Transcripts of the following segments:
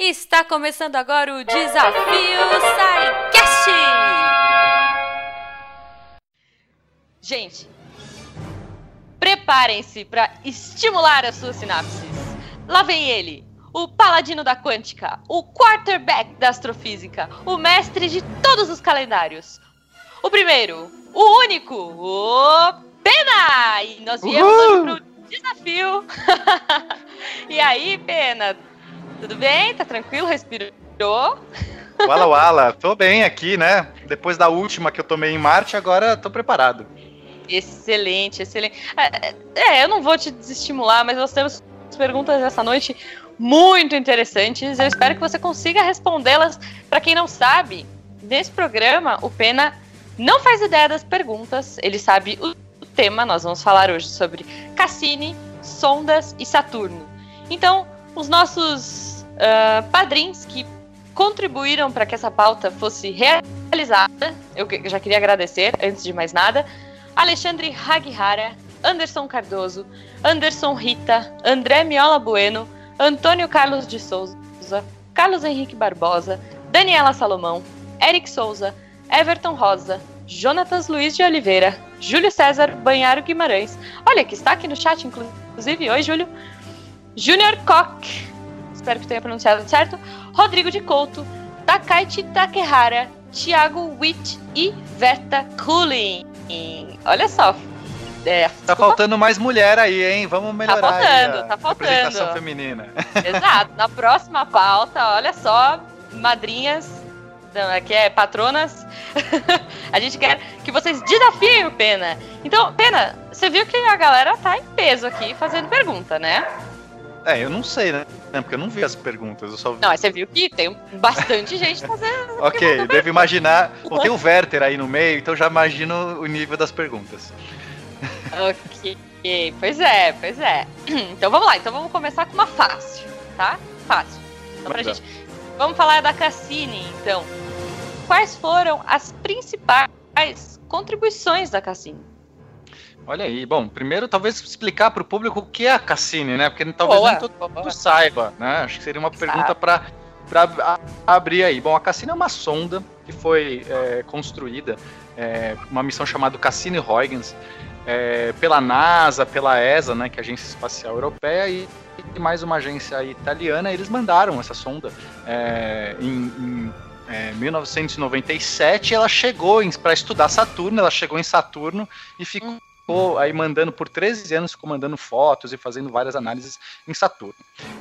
Está começando agora o Desafio SciCast! Gente, preparem-se para estimular as suas sinapses. Lá vem ele, o paladino da quântica, o quarterback da astrofísica, o mestre de todos os calendários. O primeiro, o único, o Pena! E nós viemos Uhul! hoje pro desafio. e aí, Pena? Tudo bem? Tá tranquilo? Respirou? Wala Wala, tô bem aqui, né? Depois da última que eu tomei em Marte, agora tô preparado. Excelente, excelente. É, É, eu não vou te desestimular, mas nós temos perguntas essa noite muito interessantes. Eu espero que você consiga respondê-las. Para quem não sabe, nesse programa, o Pena não faz ideia das perguntas, ele sabe o tema. Nós vamos falar hoje sobre Cassini, sondas e Saturno. Então, os nossos ah, padrinhos que contribuíram para que essa pauta fosse realizada, eu já queria agradecer, antes de mais nada, Alexandre Haguihara, Anderson Cardoso, Anderson Rita, André Miola Bueno, Antônio Carlos de Souza, Carlos Henrique Barbosa, Daniela Salomão, Eric Souza, Everton Rosa, Jonatas Luiz de Oliveira, Júlio César Banharo Guimarães. Olha, que está aqui no chat, inclusive. Oi, Júlio. Júnior Koch, espero que tenha pronunciado certo. Rodrigo de Couto, Takaichi Takehara, Thiago Witt e Verta Cooling. Olha só. É, Tá faltando mais mulher aí, hein? Vamos melhorar aí faltando, a tá faltando. representação feminina. Exato. Na próxima pauta, olha só, madrinhas, não, que é patronas. a gente quer que vocês desafiem o Pena. Então, Pena, você viu que a galera tá em peso aqui fazendo pergunta, né? É, eu não sei, né? Porque eu não vi as perguntas, eu só vi. Não, mas você viu que tem bastante gente fazendo. Ok, devo imaginar. Botei o Werther aí no meio, então já imagino o nível das perguntas. Ok, pois é, pois é. Então vamos lá, então vamos começar com uma fácil, tá? Fácil. Então, pra gente, vamos falar da Cassini, então. Quais foram as principais contribuições da Cassini? Olha aí, bom, primeiro talvez explicar para o público o que é a Cassini, né? Porque talvez Boa, nem todo boa. mundo saiba, né? Acho que seria uma pergunta para abrir aí. Bom, a Cassini é uma sonda que foi é, construída, é, uma missão chamada Cassini-Huygens, é, pela NASA, pela ESA, né, que é a Agência Espacial Europeia, e, e mais uma agência italiana. Eles mandaram essa sonda é, em, em é, 1997. Ela chegou para estudar Saturno, ela chegou em Saturno e ficou ficou aí mandando por 13 anos, ficou mandando fotos e fazendo várias análises em Saturno.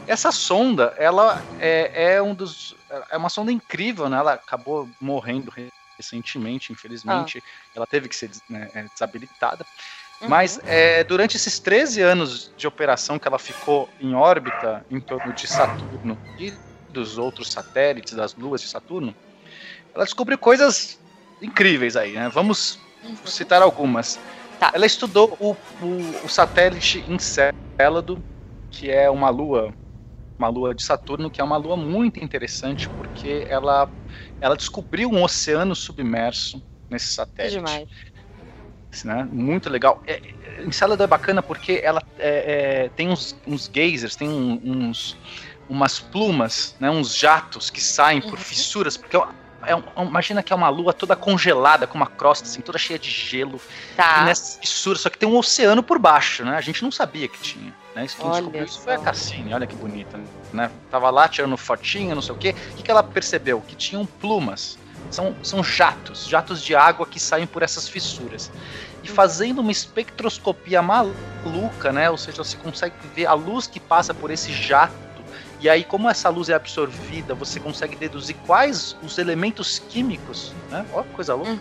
Essa sonda, ela é, é um dos. É uma sonda incrível, né? Ela acabou morrendo recentemente, infelizmente. Ela teve que ser né, é, desabilitada. Uhum. Mas é, durante esses 13 anos de operação que ela ficou em órbita em torno de Saturno e dos outros satélites, das luas de Saturno, ela descobriu coisas incríveis aí, né? Vamos citar algumas. Tá. Ela estudou o, o, o satélite Encélado, que é uma lua, uma lua de Saturno, que é uma lua muito interessante porque ela, ela descobriu um oceano submerso nesse satélite. demais. Né? Muito legal. É, é, Encélado é bacana porque ela é, é, tem uns, uns geysers, tem um- uns umas plumas, né, uns jatos que saem por Uhum. fissuras, porque é um- é um- imagina que é uma lua toda congelada, com uma crosta assim, toda cheia de gelo, Tá. e nessa fissura, só que tem um oceano por baixo, né? A gente não sabia que tinha. Né? Isso quem descobriu isso foi a. Cassini, olha que bonita. Né? Tava lá tirando fotinha, não sei o quê. O que, que ela percebeu? Que tinham plumas. São, são jatos, jatos de água que saem por essas fissuras. E fazendo uma espectroscopia maluca, né? Ou seja, você consegue ver a luz que passa por esse jato. E aí, como essa luz é absorvida, você consegue deduzir quais os elementos químicos, né? Olha que coisa louca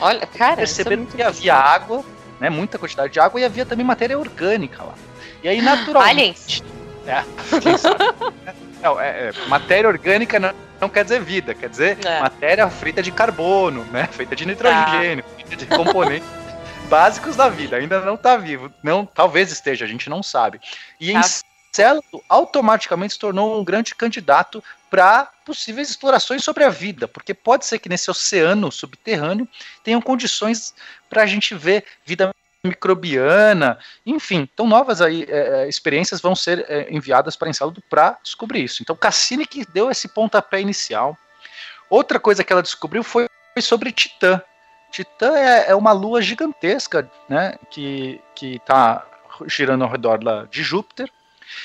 Olha, cara, é que havia água, né, muita quantidade de água, e havia também matéria orgânica lá. E aí, naturalmente. Aliens. É, quem sabe? Não, é, é, matéria orgânica não, não quer dizer vida, quer dizer É. matéria feita de carbono, né? Feita de nitrogênio, feita de componentes básicos da vida. Ainda não está vivo. Não, talvez esteja, a gente não sabe. E Tá. Encélado automaticamente se tornou um grande candidato para possíveis explorações sobre a vida, porque pode ser que nesse oceano subterrâneo tenham condições para a gente ver vida microbiana, enfim. Então, novas aí, é, é experiências vão ser é, enviadas para Encelado para descobrir isso. Então, Cassini que deu esse pontapé inicial. Outra coisa que ela descobriu foi sobre Titã. Titã é, é uma lua gigantesca, né, que está girando ao redor lá de Júpiter,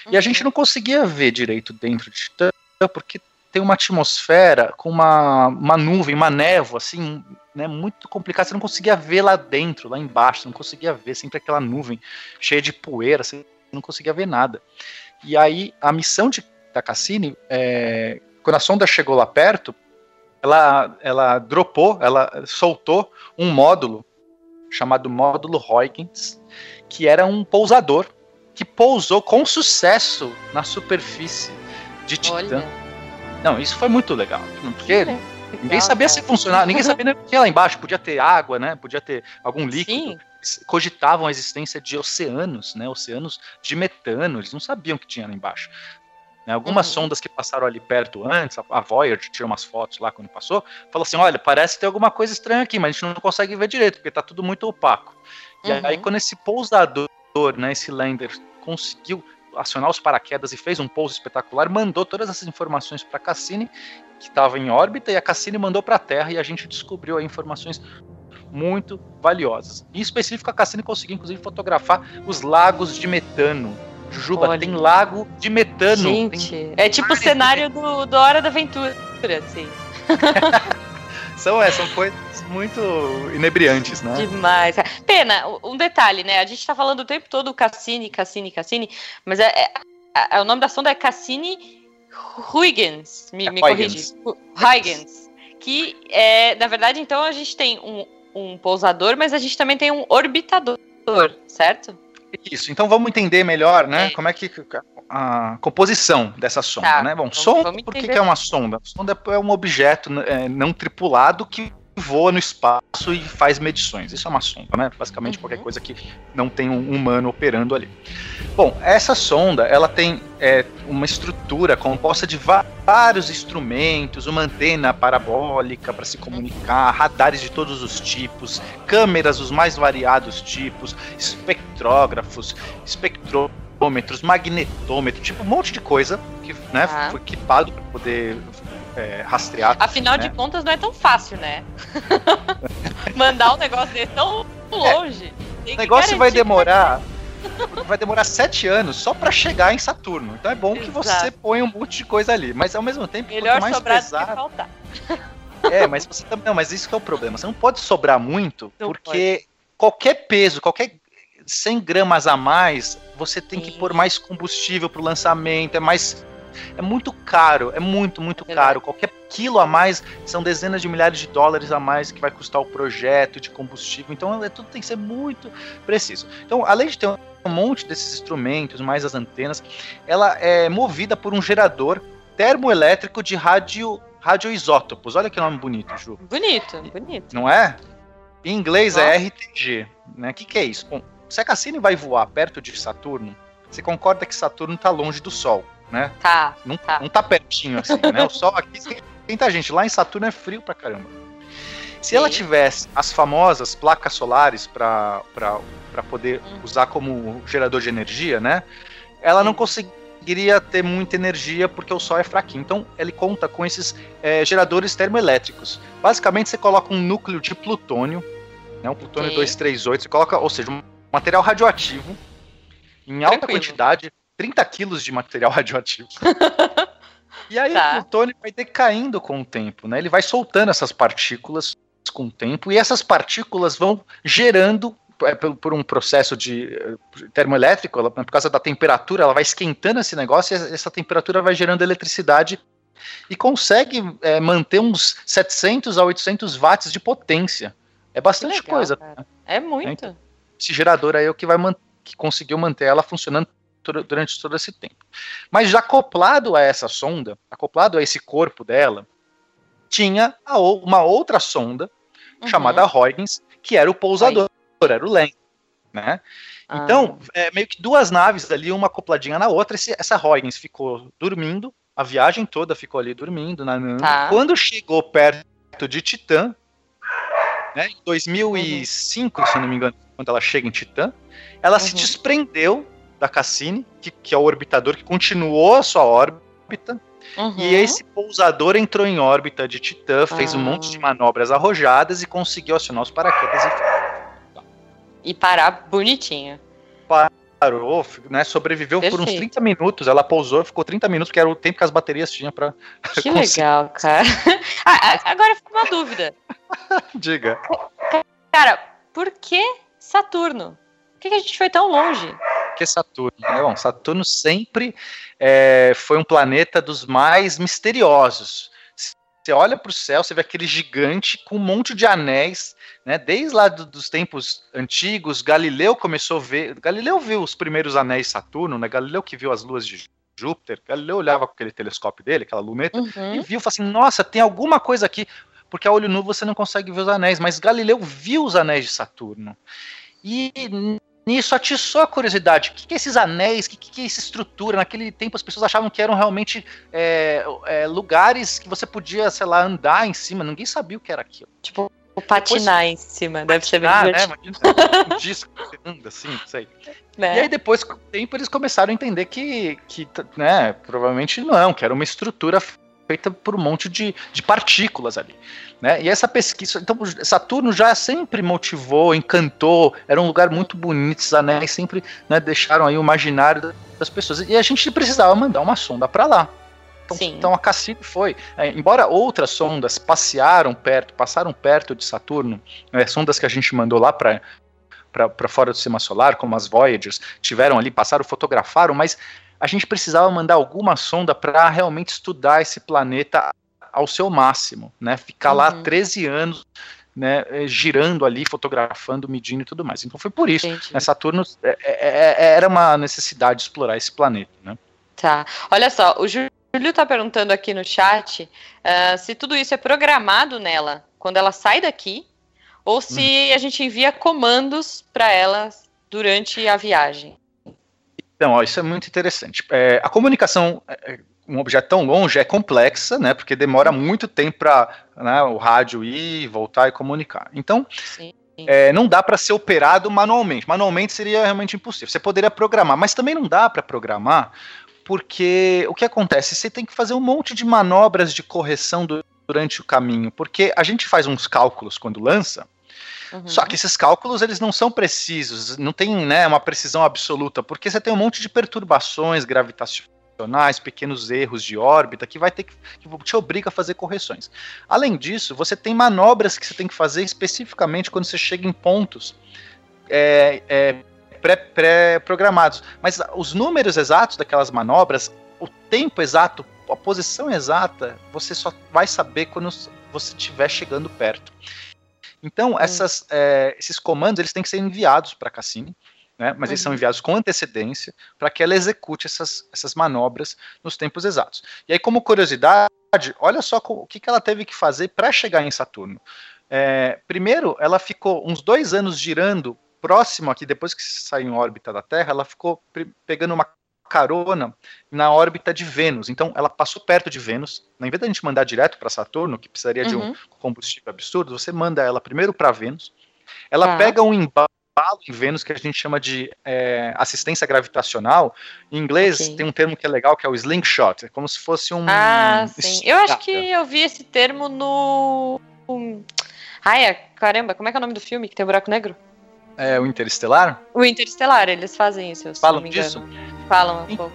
uhum. e a gente uhum. não conseguia ver direito dentro de Titã, porque tem uma atmosfera com uma, uma nuvem, uma névoa, assim, né, muito complicada. Você não conseguia ver lá dentro, lá embaixo, você não conseguia ver, sempre aquela nuvem cheia de poeira, você não conseguia ver nada. E aí, a missão de, da Cassini, é, quando a sonda chegou lá perto, ela, ela dropou, ela soltou um módulo chamado módulo Huygens, que era um pousador que pousou com sucesso na superfície de Titã. Olha. Não, isso foi muito legal. Porque é, ninguém sabia se funcionava, ninguém sabia o que tinha lá embaixo. Podia ter água, né? Podia ter algum líquido. Sim. Cogitavam a existência de oceanos, né? Oceanos de metano. Eles não sabiam o que tinha lá embaixo. Né, algumas uhum. sondas que passaram ali perto antes, a Voyager tirou umas fotos lá quando passou, falou assim: olha, parece ter alguma coisa estranha aqui, mas a gente não consegue ver direito, porque tá tudo muito opaco. Uhum. E aí, quando esse pousador, né, esse lander, conseguiu acionar os paraquedas e fez um pouso espetacular, mandou todas essas informações para Cassini, que estava em órbita, e a Cassini mandou para a Terra e a gente descobriu aí informações muito valiosas. Em específico, a Cassini conseguiu inclusive fotografar os lagos de metano. Jujuba, Olha. tem lago de metano. Gente, é tipo o cenário do, do Hora da Aventura, assim. são, é, são coisas muito inebriantes, né? Demais. Pena, um detalhe, né? A gente tá falando o tempo todo Cassini, Cassini, Cassini, mas é, é, é o nome da sonda é Cassini Huygens, me, é me corrige. Huygens. Que, é, na verdade, então a gente tem um, um pousador, mas a gente também tem um orbitador, certo? Isso, então vamos entender melhor, né? É. Como é que a composição dessa sonda, tá, né? Bom, vamos, sonda, vamos por que, que, é uma sonda? A sonda é um objeto é, não tripulado que voa no espaço e faz medições. Isso é uma sonda, né? Basicamente uhum. qualquer coisa que não tem um humano operando ali. Bom, essa sonda ela tem é, uma estrutura composta de vários instrumentos, uma antena parabólica para se comunicar, radares de todos os tipos, câmeras dos mais variados tipos, espectrógrafos, espectrômetros, magnetômetro, tipo um monte de coisa que né, ah. foi equipado para poder é, rastrear. Afinal né? de contas, não é tão fácil, né? Mandar um negócio desse tão longe. É, o negócio vai demorar. vai demorar sete anos só para chegar em Saturno. Então é bom Exato. que você põe um monte de coisa ali. Mas ao mesmo tempo, Melhor mais pesado. Que faltar. É, mas você também. Não, mas isso que é o problema. Você não pode sobrar muito, não porque pode. qualquer peso, qualquer 100 gramas a mais, você tem Sim. que pôr mais combustível para o lançamento, é mais é muito caro, é muito, muito é caro. Qualquer quilo a mais são dezenas de milhares de dólares a mais que vai custar o projeto de combustível. Então é, tudo tem que ser muito preciso. Então, além de ter um monte desses instrumentos, mais as antenas, ela é movida por um gerador termoelétrico de rádio radioisótopos. Olha que nome bonito, Ju. Bonito, bonito. Não é? Em inglês é Nossa. é RTG. Né? O que, que é isso? Bom, se a Cassini vai voar perto de Saturno, você concorda que Saturno está longe do Sol né? Tá. Não tá, não tá pertinho assim, né? O Sol aqui esquenta gente. Lá em Saturno é frio pra caramba. Se ela tivesse as famosas placas solares para poder hum. usar como gerador de energia, né? Ela não conseguiria ter muita energia porque o Sol é fraquinho. Então ele conta com esses é, geradores termoelétricos. Basicamente você coloca um núcleo de plutônio, né? Um plutônio okay. 238, você coloca, ou seja, um material radioativo em alta Tranquilo. quantidade 30 quilos de material radioativo. e aí tá. o plutônio vai decaindo com o tempo, né? Ele vai soltando essas partículas com o tempo e essas partículas vão gerando é, por um processo de eh, termoelétrico, ela, por causa da temperatura, ela vai esquentando esse negócio e essa temperatura vai gerando eletricidade e consegue é, manter uns 700 a 800 watts de potência. É bastante legal, coisa. Né? É muito. Então, esse gerador aí é o que vai que conseguiu manter ela funcionando durante todo esse tempo. Mas já acoplado a essa sonda, acoplado a esse corpo dela, tinha uma outra sonda uhum. chamada Huygens, que era o pousador, Aí. era o LEM, né? Ah. Então, é, meio que duas naves ali, uma acopladinha na outra, esse, essa Huygens ficou dormindo, a viagem toda ficou ali dormindo, né? Tá. Quando chegou perto de Titã, né, em 2005, uhum. se não me engano, quando ela chega em Titã, ela uhum. se desprendeu da Cassini, que, que, é o orbitador que continuou a sua órbita. Uhum. E esse pousador entrou em órbita de Titã, fez um monte de ah. manobras arrojadas e conseguiu acionar os paraquedas e, e parar bonitinho. Parou, né, sobreviveu Perfeito. por uns 30 minutos. Ela pousou, ficou 30 minutos, que era o tempo que as baterias tinham para. Que legal, cara. ah, agora fica uma dúvida. Diga. Cara, por que Saturno? Por que a gente foi tão longe? Que Saturno? Né? Bom, Saturno sempre é, foi um planeta dos mais misteriosos. Você olha para o céu, você vê aquele gigante com um monte de anéis, né? Desde lá do, dos tempos antigos, Galileu começou a ver. Galileu viu os primeiros anéis de Saturno, né? Galileu que viu as luas de Júpiter. Galileu olhava com aquele telescópio dele, aquela luneta, uhum. e viu, falou assim: nossa, tem alguma coisa aqui. Porque a olho nu você não consegue ver os anéis, mas Galileu viu os anéis de Saturno. E nisso atiçou a curiosidade. O que, que é esses anéis? O que, que é essa estrutura? Naquele tempo as pessoas achavam que eram realmente é, é, lugares que você podia, sei lá, andar em cima. Ninguém sabia o que era aquilo. Tipo, patinar depois, em cima, deve ser bem né? Imagina um disco que você anda assim, sei. É. E aí depois, com o tempo, eles começaram a entender que, que né, provavelmente não, que era uma estrutura feita por um monte de, de partículas ali. Né? E essa pesquisa, então Saturno já sempre motivou, encantou, era um lugar muito bonito, os anéis sempre né, deixaram aí o imaginário das pessoas. E a gente precisava mandar uma sonda para lá. Então, então, a Cassini foi, é, embora outras sondas passearam perto, passaram perto de Saturno, é, sondas que a gente mandou lá para para fora do sistema solar, como as Voyagers, tiveram ali, passaram, fotografaram, mas a gente precisava mandar alguma sonda para realmente estudar esse planeta ao seu máximo, né? Ficar uhum. lá 13 anos né, eh, girando ali, fotografando, medindo e tudo mais. Então foi por isso. Né, Saturno é, é, é, era uma necessidade de explorar esse planeta. Né? Tá. Olha só, o Júlio está perguntando aqui no chat uh, se tudo isso é programado nela quando ela sai daqui ou se hum. a gente envia comandos para ela durante a viagem. Então, ó, isso é muito interessante. É, a comunicação é, um objeto tão longe é complexa, né? Porque demora muito tempo para né, o rádio ir, voltar e comunicar. Então, é, não dá para ser operado manualmente. Manualmente seria realmente impossível. Você poderia programar, mas também não dá para programar, porque o que acontece? Você tem que fazer um monte de manobras de correção durante o caminho, porque a gente faz uns cálculos quando lança Uhum. Só que esses cálculos eles não são precisos, não tem né, uma precisão absoluta, porque você tem um monte de perturbações gravitacionais, pequenos erros de órbita que vai ter que, que te obriga a fazer correções. Além disso, você tem manobras que você tem que fazer especificamente quando você chega em pontos é, é, pré-programados. Pré Mas os números exatos daquelas manobras, o tempo exato, a posição exata, você só vai saber quando você estiver chegando perto. Então, hum. essas, é, esses comandos eles têm que ser enviados para a Cassini, né, mas uhum. eles são uhum. enviados com antecedência para que ela execute essas, essas manobras nos tempos exatos. E aí, como curiosidade, olha só o que, que ela teve que fazer para chegar em Saturno. É, primeiro, ela ficou uns dois anos girando próximo aqui, depois que saiu em órbita da Terra, ela ficou pegando uma carona na órbita de Vênus. Então, ela passou perto de Vênus. Em vez da gente mandar direto para Saturno, que precisaria uhum. de um uhum. combustível absurdo, você manda ela primeiro para Vênus. Ela ah. pega um embalo em Vênus que a gente chama de é, assistência gravitacional. Em inglês okay. tem um termo que é legal, que é o slingshot. É como se fosse um. Ah, sim. Eu acho que eu vi esse termo no. Ai, é, caramba, como é que é o nome do filme que tem o buraco negro? É o Interestelar? O Interestelar, eles fazem isso. Falam disso? Falam um e, pouco.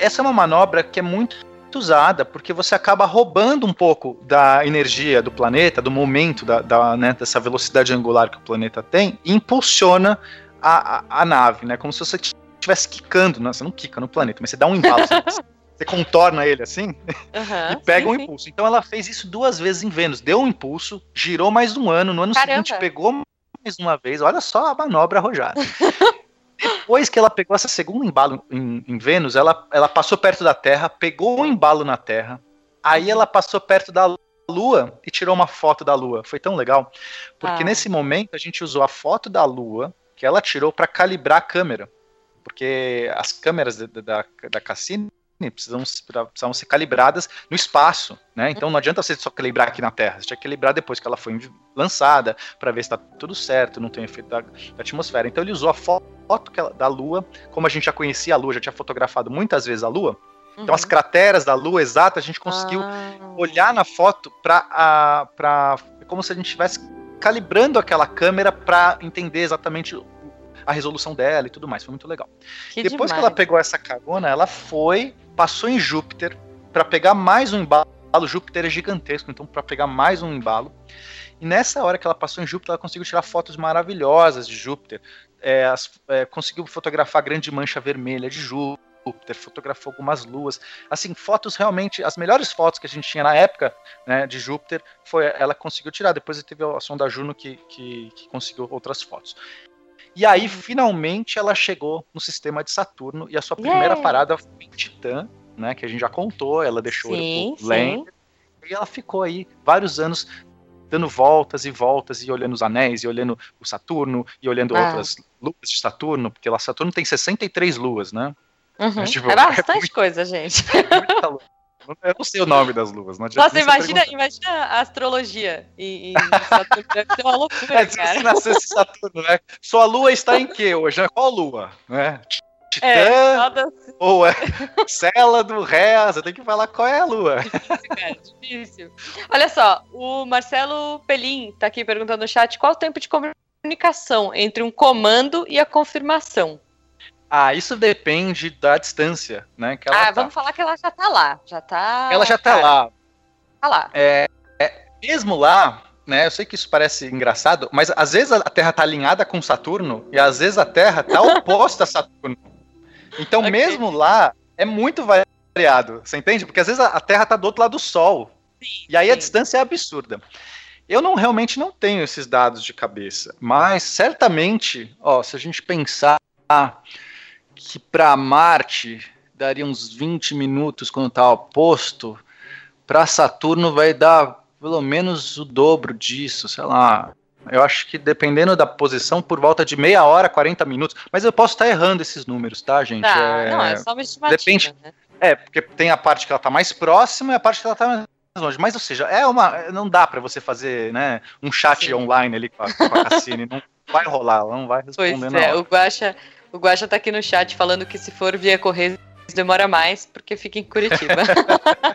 Essa é uma manobra que é muito usada porque você acaba roubando um pouco da energia do planeta, do momento da, da né, dessa velocidade angular que o planeta tem, e impulsiona a, a, a nave, né? Como se você estivesse quicando, não, você não quica no planeta, mas você dá um embalo. você contorna ele assim uhum, e pega sim, um impulso. Sim. Então ela fez isso duas vezes em Vênus, deu um impulso, girou mais um ano, no ano Caramba. seguinte pegou mais uma vez, olha só a manobra arrojada. Depois que ela pegou essa segunda embalo em, em, Vênus, ela, ela passou perto da Terra, pegou um embalo na Terra, aí ela passou perto da Lua e tirou uma foto da Lua. Foi tão legal, porque ah. nesse momento a gente usou a foto da Lua que ela tirou para calibrar a câmera, porque as câmeras da, da, da Cassini precisam, precisam ser calibradas no espaço, né? Então não adianta você só calibrar aqui na Terra, você tinha que calibrar depois que ela foi lançada para ver se está tudo certo, não tem efeito da, da, atmosfera. Então ele usou a foto ela, da Lua, como a gente já conhecia a Lua, já tinha fotografado muitas vezes a Lua. Então as uhum. crateras da Lua exata a gente conseguiu ah. olhar na foto para para como se a gente estivesse calibrando aquela câmera para entender exatamente a resolução dela e tudo mais. Foi muito legal. Que Depois demais. que ela pegou essa carona, ela foi, passou em Júpiter para pegar mais um embalo. Júpiter é gigantesco, então para pegar mais um embalo. E nessa hora que ela passou em Júpiter, ela conseguiu tirar fotos maravilhosas de Júpiter. É, as, é, conseguiu fotografar a grande mancha vermelha de Júpiter. fotografou algumas luas, assim, fotos realmente, as melhores fotos que a gente tinha na época, né, de Júpiter, foi ela conseguiu tirar, depois teve a sonda Juno que, que, que conseguiu outras fotos. E aí, finalmente, ela chegou no sistema de Saturno e a sua primeira yeah. parada foi em Titã, né? Que a gente já contou, ela deixou sim, o Lander. E ela ficou aí vários anos dando voltas e voltas e olhando os anéis, e olhando o Saturno, e olhando ah. outras luas de Saturno, porque lá Saturno tem 63 luas, né? Uhum. Mas, tipo, é bastante é muito, coisa, gente. É muita lua. Eu não sei o nome das luvas. Não Nossa, imagina, imagina a astrologia em, em Saturno. Deve ser uma loucura, é, cara. Se nascesse Saturno, né? Sua lua está em que hoje? Qual lua? Né? Titã é, assim. ou é Célado, Ré, você tem que falar qual é a lua. Difícil, cara, difícil. Olha só, o Marcelo Pelim está aqui perguntando no chat qual o tempo de comunicação entre um comando e a confirmação. Ah, isso depende da distância, né? Que ela ah, tá. vamos falar que ela já tá lá. Já tá. Ela já tá cara, lá. Tá lá. É, é, mesmo lá, né? Eu sei que isso parece engraçado, mas às vezes a Terra tá alinhada com Saturno e às vezes a Terra tá oposta a Saturno. Então, okay. mesmo lá, é muito variado. Você entende? Porque às vezes a Terra tá do outro lado do Sol. Sim, e aí sim. a distância é absurda. Eu não realmente não tenho esses dados de cabeça, mas certamente, ó, se a gente pensar que para Marte daria uns 20 minutos quando está oposto, para Saturno vai dar pelo menos o dobro disso, sei lá. Eu acho que dependendo da posição, por volta de meia hora, 40 minutos. Mas eu posso estar errando esses números, tá, gente? Tá, é... não, é só uma estimativa, Depende... né? É, porque tem a parte que ela está mais próxima e a parte que ela está mais longe. Mas, ou seja, é uma, não dá para você fazer né, um chat Sim. online ali com a, com a Cassine. não vai rolar, ela não vai responder pois é, o Guaxa o Guaxa tá aqui no chat falando que se for via Correios demora mais, porque fica em Curitiba.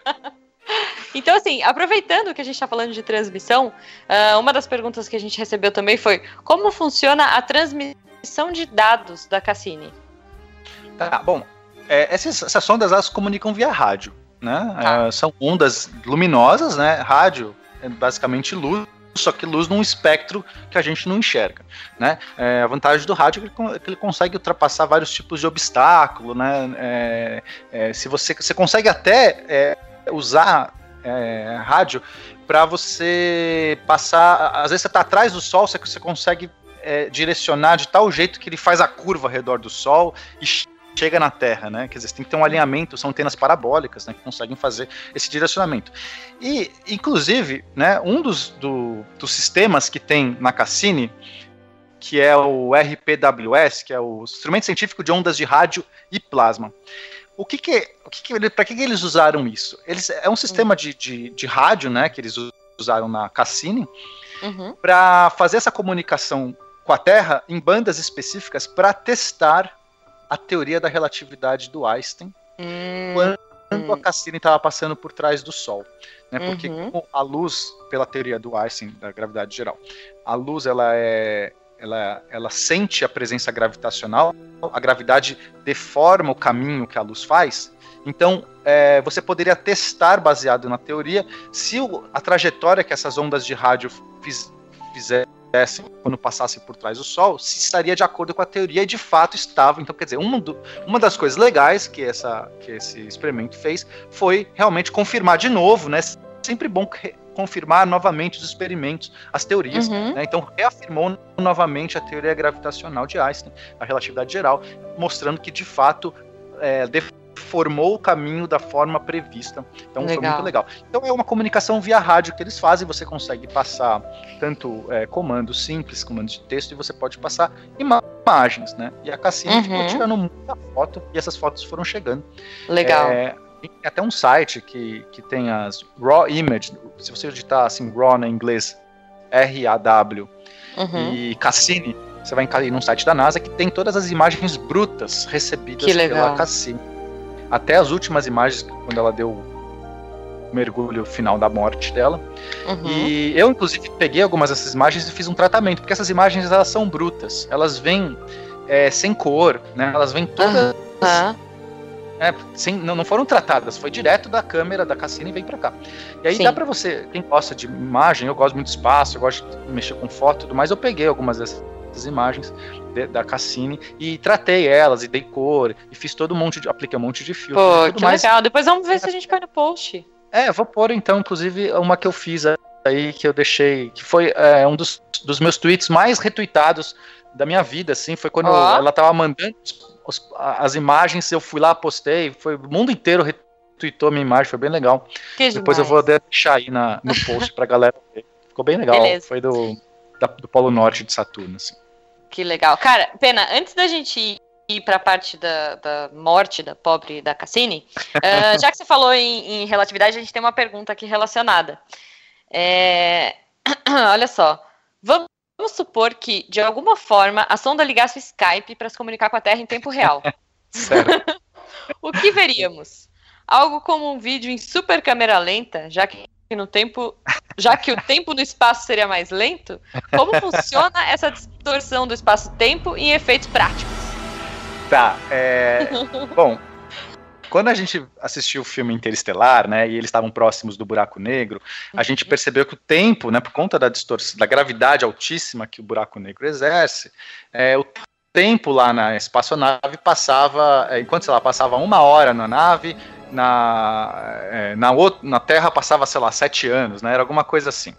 então, assim, aproveitando que a gente está falando de transmissão, uh, uma das perguntas que a gente recebeu também foi como funciona a transmissão de dados da Cassini? Tá, bom, é, essas, essas, sondas elas comunicam via rádio, né? É, são ondas luminosas, né? Rádio é basicamente luz só que luz num espectro que a gente não enxerga. Né? É, a vantagem do rádio é que ele consegue ultrapassar vários tipos de obstáculo. Né? É, é, se você, você consegue até é, usar é, rádio para você passar. Às vezes você está atrás do sol, você, você consegue é, direcionar de tal jeito que ele faz a curva ao redor do sol e chega na Terra, né? Quer dizer, tem que ter um alinhamento, são antenas parabólicas, né, que conseguem fazer esse direcionamento. E, inclusive, né, um dos, do, dos sistemas que tem na Cassini, que é o RPWS, que é o Instrumento Científico de Ondas de Rádio e Plasma. O que que, o que, que para que, que eles usaram isso? Eles é um sistema de, de, de rádio, né, que eles usaram na Cassini, uhum. para fazer essa comunicação com a Terra em bandas específicas para testar a teoria da relatividade do Einstein hum. quando a Cassini estava passando por trás do Sol. Né? Porque uhum. a luz, pela teoria do Einstein, da gravidade geral, a luz ela é ela, ela sente a presença gravitacional, a gravidade deforma o caminho que a luz faz. Então, é, você poderia testar, baseado na teoria, se o, a trajetória que essas ondas de rádio fiz, fizeram quando passassem por trás do Sol, se estaria de acordo com a teoria e de fato estava. Então, quer dizer, uma, do, uma das coisas legais que, essa, que esse experimento fez foi realmente confirmar de novo, né? Sempre bom confirmar novamente os experimentos, as teorias. Uhum. Né? Então, reafirmou novamente a teoria gravitacional de Einstein, a relatividade geral, mostrando que de fato é, formou o caminho da forma prevista. Então legal. foi muito legal. Então é uma comunicação via rádio que eles fazem, você consegue passar tanto é, comandos simples, comandos de texto, e você pode passar imagens, né? E a Cassini uhum. ficou tirando muita foto e essas fotos foram chegando. Legal. É, tem até um site que, que tem as raw image, se você digitar assim raw na inglês, R-A-W, uhum. e Cassini, você vai cair num site da NASA que tem todas as imagens brutas recebidas pela Cassini até as últimas imagens, quando ela deu o mergulho final da morte dela. Uhum. E eu, inclusive, peguei algumas dessas imagens e fiz um tratamento, porque essas imagens elas são brutas, elas vêm é, sem cor, né? Elas vêm todas. Uhum. É, sem, não, não, foram tratadas, foi direto da câmera da Cassini e vem para cá. E aí Sim. dá para você, quem gosta de imagem, eu gosto muito de espaço, eu gosto de mexer com foto e tudo mais, eu peguei algumas dessas imagens de, da Cassini e tratei elas e dei cor e fiz todo um monte de apliquei um monte de filtro. Pô, que mais. legal. Depois vamos ver se a gente põe no post. É, vou pôr então, inclusive, uma que eu fiz aí que eu deixei, que foi é, um dos, dos meus tweets mais retuitados da minha vida, assim, foi quando oh. ela tava mandando os, as imagens, eu fui lá, postei, foi o mundo inteiro retweetou a minha imagem, foi bem legal. Que Depois demais. eu vou deixar aí na, no post pra galera ver. Ficou bem legal, Beleza. foi do, da, do Polo Norte de Saturno, assim. Que legal. Cara, pena, antes da gente ir para a parte da, da, morte da pobre da Cassini, uh, já que você falou em, em, relatividade, a gente tem uma pergunta aqui relacionada. É... Olha só, vamos, vamos, supor que, de alguma forma, a sonda ligasse o Skype para se comunicar com a Terra em tempo real. o que veríamos? Algo como um vídeo em super câmera lenta, já que no tempo, já que o tempo no espaço seria mais lento, como funciona essa distorção do espaço-tempo em efeitos práticos? Tá, é... bom, quando a gente assistiu o filme Interestelar, né, e eles estavam próximos do buraco negro, a uhum. gente percebeu que o tempo, né, por conta da distorção, da gravidade altíssima que o buraco negro exerce, é, o tempo lá na espaçonave passava, é, enquanto sei lá, passava uma hora na nave, na, é, na, outra, na Terra passava, sei lá, sete anos, né? Era alguma coisa assim.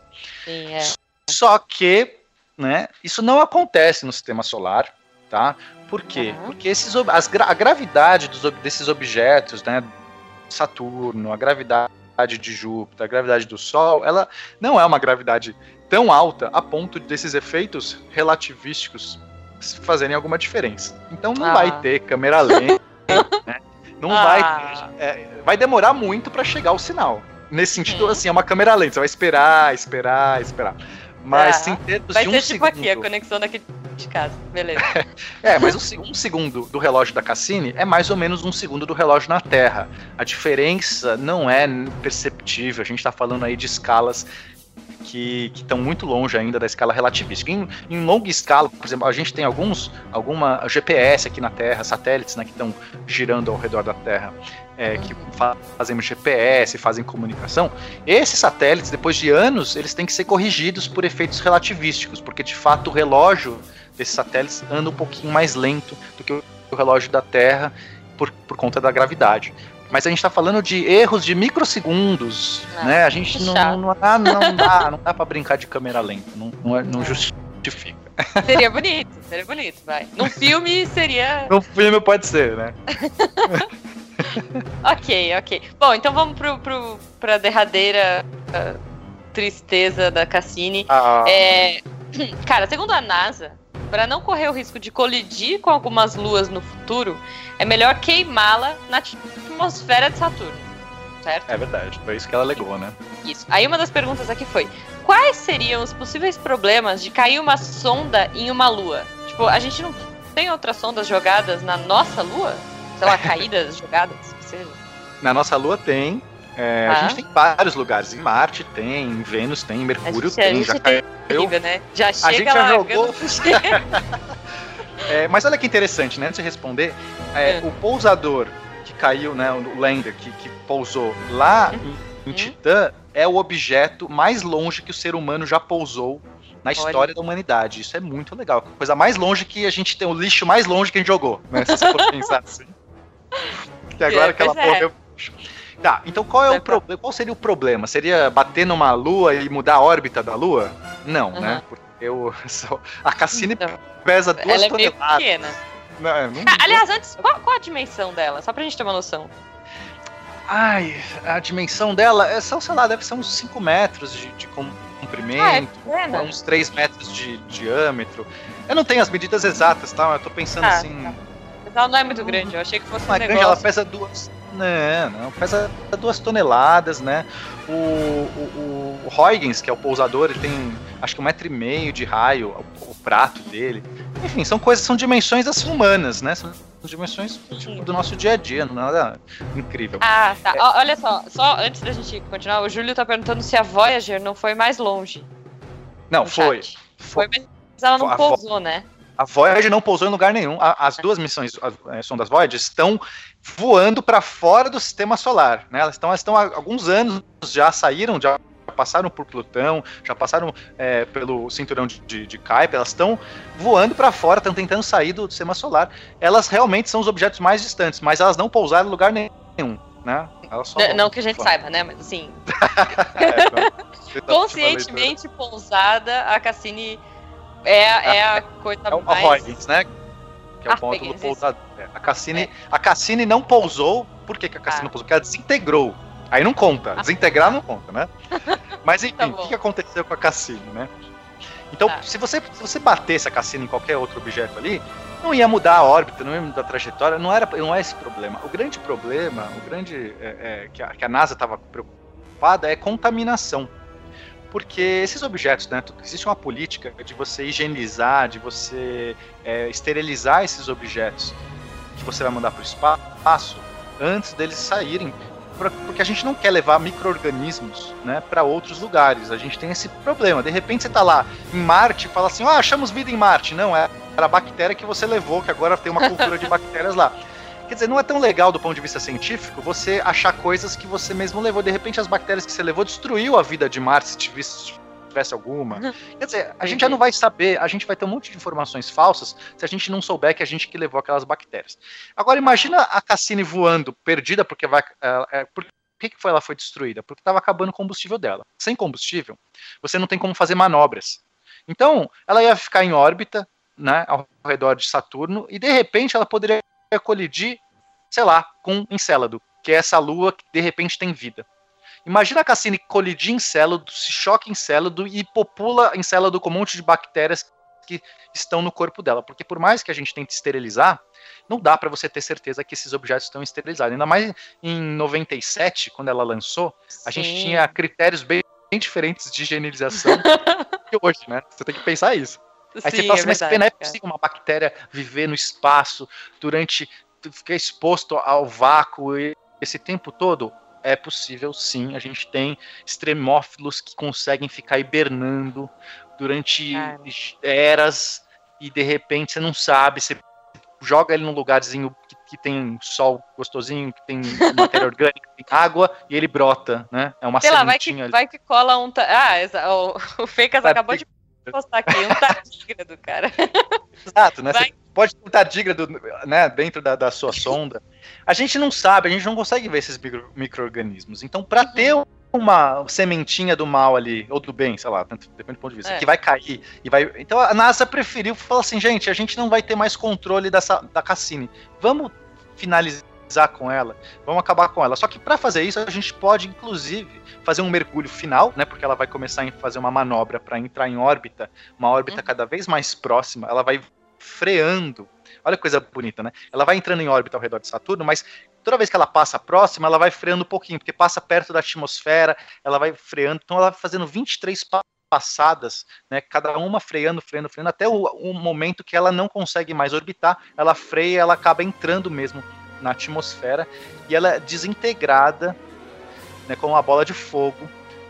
Sim, é. Só que, né, isso não acontece no sistema solar, tá? Por quê? Uhum. Porque esses, as, a gravidade dos, desses objetos, né, Saturno, a gravidade de Júpiter, a gravidade do Sol, ela não é uma gravidade tão alta a ponto desses efeitos relativísticos fazerem alguma diferença. Então não ah. vai ter câmera lenta, né? Não ah. vai. É, vai demorar muito para chegar o sinal. Nesse sentido, assim, é uma câmera lenta. Você vai esperar, esperar, esperar. Mas ah, em termos vai de um ser tipo segundo... aqui, a conexão daqui de casa. Beleza. é, mas um, um, segundo do relógio da Cassini é mais ou menos um segundo do relógio na Terra. A diferença não é perceptível. A gente está falando aí de escalas que estão muito longe ainda da escala relativística. Em, em, longa escala, por exemplo, a gente tem alguns, alguma GPS aqui na Terra, satélites né, que estão girando ao redor da Terra, é, que fa fazem GPS, fazem comunicação. Esses satélites, depois de anos, eles têm que ser corrigidos por efeitos relativísticos, porque de fato o relógio desses satélites anda um pouquinho mais lento do que o relógio da Terra por, por conta da gravidade. Mas a gente está falando de erros de microsegundos, ah, né? A gente não, não, dá, não dá, não dá para brincar de câmera lenta, não, não, é, não justifica. Seria bonito, seria bonito, vai. Num filme seria. Num filme pode ser, né? ok, ok. Bom, então vamos pro, pro, pra derradeira uh, tristeza da Cassini. Ah. É, cara, segundo a NASA, para não correr o risco de colidir com algumas luas no futuro, é melhor queimá-la na atmosfera de Saturno. Certo? É verdade, foi isso que ela alegou, né? Isso. Aí uma das perguntas aqui foi: quais seriam os possíveis problemas de cair uma sonda em uma lua? Tipo, a gente não tem outras sondas jogadas na nossa lua? Sei lá, caídas, jogadas, que seja. Na nossa lua tem. É, ah. A gente tem vários lugares. Em Marte tem, em Vênus tem, em Mercúrio gente, tem. já tem caiu. né? Já chega a gente já jogou. é, mas olha que interessante, né? Antes de responder, é, é. o pousador caiu, né, o lander que, que pousou lá uhum. em, em Titã é o objeto mais longe que o ser humano já pousou na história Olha. da humanidade. Isso é muito legal. Coisa mais longe que a gente tem, o lixo mais longe que a gente jogou, né? Se você for pensar assim. Que agora é, aquela porra é. Tá, então qual é o problema? Qual seria o problema? Seria bater numa lua e mudar a órbita da lua? Não, uhum. né? Porque eu, a Cassini então, pesa duas toneladas. É pequena não, não Aliás, antes, qual, qual, a dimensão dela? Só pra gente ter uma noção. Ai, a dimensão dela é, são, sei lá, deve ser uns 5 metros de, de comprimento, ah, é uns 3 metros de diâmetro. Eu não tenho as medidas exatas, tá? Eu tô pensando ah, assim. Tá. Mas ela não é muito grande, eu achei que fosse um é grande, ela pesa duas. Não, não, pesa duas toneladas, né? O, o, o Huygens, que é o pousador, ele tem acho que um metro e meio de raio, o, o prato dele. Enfim, são coisas, são dimensões assim humanas, né? São dimensões tipo, do nosso dia a dia, não é nada incrível. Ah, tá. É. Olha só, só antes da gente continuar, o Júlio tá perguntando se a Voyager não foi mais longe. Não, foi. Foi, mas ela não pousou, né? A Voyager não pousou em lugar nenhum. As duas missões, as é, sondas Voyager, estão voando para fora do sistema solar. Né? Elas estão, elas estão há alguns anos já saíram, já passaram por Plutão, já passaram é, pelo cinturão de, de, de Kuiper, elas estão voando para fora, estão tentando sair do sistema solar. Elas realmente são os objetos mais distantes, mas elas não pousaram em lugar nenhum. Né? Não, não, que a gente saiba, né? Mas assim. é, conscientemente pousada, a Cassini é, é a coisa é mais. A Huygens, né? Que é o ponto do pousador. É, a Cassini, é. a Cassini não pousou. Por que, que a Cassini ah. não pousou? Porque ela desintegrou. Aí não conta. Ah. Desintegrar não conta, né? Mas enfim, tá o que, que aconteceu com a Cassini, né? Então, ah. se, você, se você batesse a Cassini em qualquer outro objeto ali, não ia mudar a órbita, não ia mudar a trajetória, não, era, não é esse problema. O grande problema, o grande é, é, que, a, que a NASA estava preocupada é contaminação porque esses objetos, né, existe uma política de você higienizar, de você é, esterilizar esses objetos que você vai mandar para o espaço antes deles saírem, porque a gente não quer levar micro-organismos né, para outros lugares. A gente tem esse problema. De repente você está lá em Marte e fala assim: ah, achamos vida em Marte. Não, é era a bactéria que você levou, que agora tem uma cultura de bactérias lá. Quer dizer, não é tão legal do ponto de vista científico você achar coisas que você mesmo levou. De repente, as bactérias que você levou destruiu a vida de Marte se tivesse, tivesse alguma. Uhum. Quer dizer, a gente já não vai saber, a gente vai ter um monte de informações falsas se a gente não souber que a gente que levou aquelas bactérias. Agora, imagina a Cassini voando, perdida, porque vai. É, é, por que, que foi, ela foi destruída? Porque estava acabando o combustível dela. Sem combustível, você não tem como fazer manobras. Então, ela ia ficar em órbita, né, ao redor de Saturno, e de repente ela poderia colidir, sei lá, com Encélado, que é essa lua que de repente tem vida. Imagina a Cassini colidir Encélado, se choca Encélado e popula Encélado com um monte de bactérias que estão no corpo dela. Porque por mais que a gente tente esterilizar, não dá para você ter certeza que esses objetos estão esterilizados. Ainda mais em 97, quando ela lançou, a Sim. gente tinha critérios bem, bem diferentes de higienização que hoje, né? Você tem que pensar isso. Aí Sim, você fala assim, é mas verdade, não é possível uma bactéria viver no espaço durante. ficar exposto ao vácuo esse tempo todo? É possível sim. A gente tem extremófilos que conseguem ficar hibernando durante Cara. eras e de repente você não sabe, você joga ele num lugarzinho que, que tem sol gostosinho, que tem matéria orgânica, tem água e ele brota, né? É uma Sei lá, vai que, vai que cola um. Ah, o, o Fecas acabou de postar aqui, um tardígrado, cara. Exato, né? Vai. Você pode ter um tardígrado né, dentro da, da sua sonda. A gente não sabe, a gente não consegue ver esses micro-organismos. Então, para uhum. ter uma sementinha do mal ali, ou do bem, sei lá, depende do ponto de vista, é. que vai cair e vai. Então a NASA preferiu falar assim, gente, a gente não vai ter mais controle dessa, da Cassini. Vamos finalizar com ela, vamos acabar com ela. Só que para fazer isso, a gente pode, inclusive, fazer um mergulho final, né? Porque ela vai começar a fazer uma manobra para entrar em órbita, uma órbita uhum. cada vez mais próxima. Ela vai freando. Olha que coisa bonita, né? Ela vai entrando em órbita ao redor de Saturno, mas toda vez que ela passa próxima, ela vai freando um pouquinho, porque passa perto da atmosfera, ela vai freando. Então ela vai fazendo 23 passadas, né, cada uma freando, freando, freando, até o, o, momento que ela não consegue mais orbitar, ela freia, ela acaba entrando mesmo na atmosfera e ela é desintegrada né, com uma bola de fogo,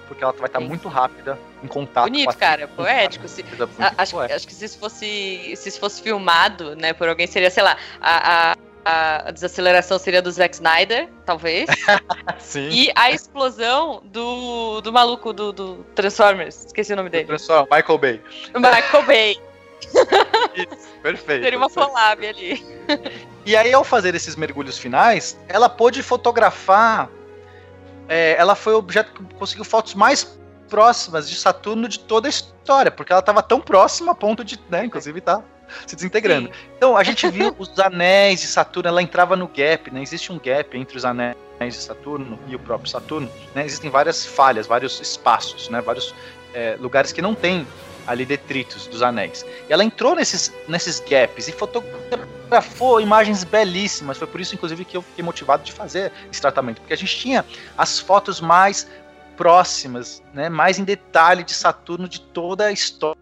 porque ela vai estar tá muito rápida em contato Bonito, com a cara, poético. Se, a, acho, acho, que se isso fosse se isso fosse filmado, né, por alguém seria, sei lá, a, a a desaceleração seria do Zack Snyder, talvez. Sim. E a explosão do, do maluco do, do Transformers. Esqueci o nome dele. Transformers, Michael Bay. Michael Bay. Isso, perfeito. Seria uma collab ali. E aí, ao fazer esses mergulhos finais, ela pôde fotografar. É, ela foi o objeto que conseguiu fotos mais próximas de Saturno de toda a história, porque ela estava tão próxima a ponto de, né, inclusive tá se desintegrando. Sim. Então a gente viu os anéis de Saturno, ela entrava no gap, né? Existe um gap entre os anéis de Saturno e o próprio Saturno, né? Existem várias falhas, vários espaços, né? Vários é, lugares que não tem ali detritos dos anéis. E ela entrou nesses, nesses gaps e fotografou imagens belíssimas. Foi por isso, inclusive, que eu fiquei motivado de fazer esse tratamento, porque a gente tinha as fotos mais próximas, né, mais em detalhe de Saturno de toda a história.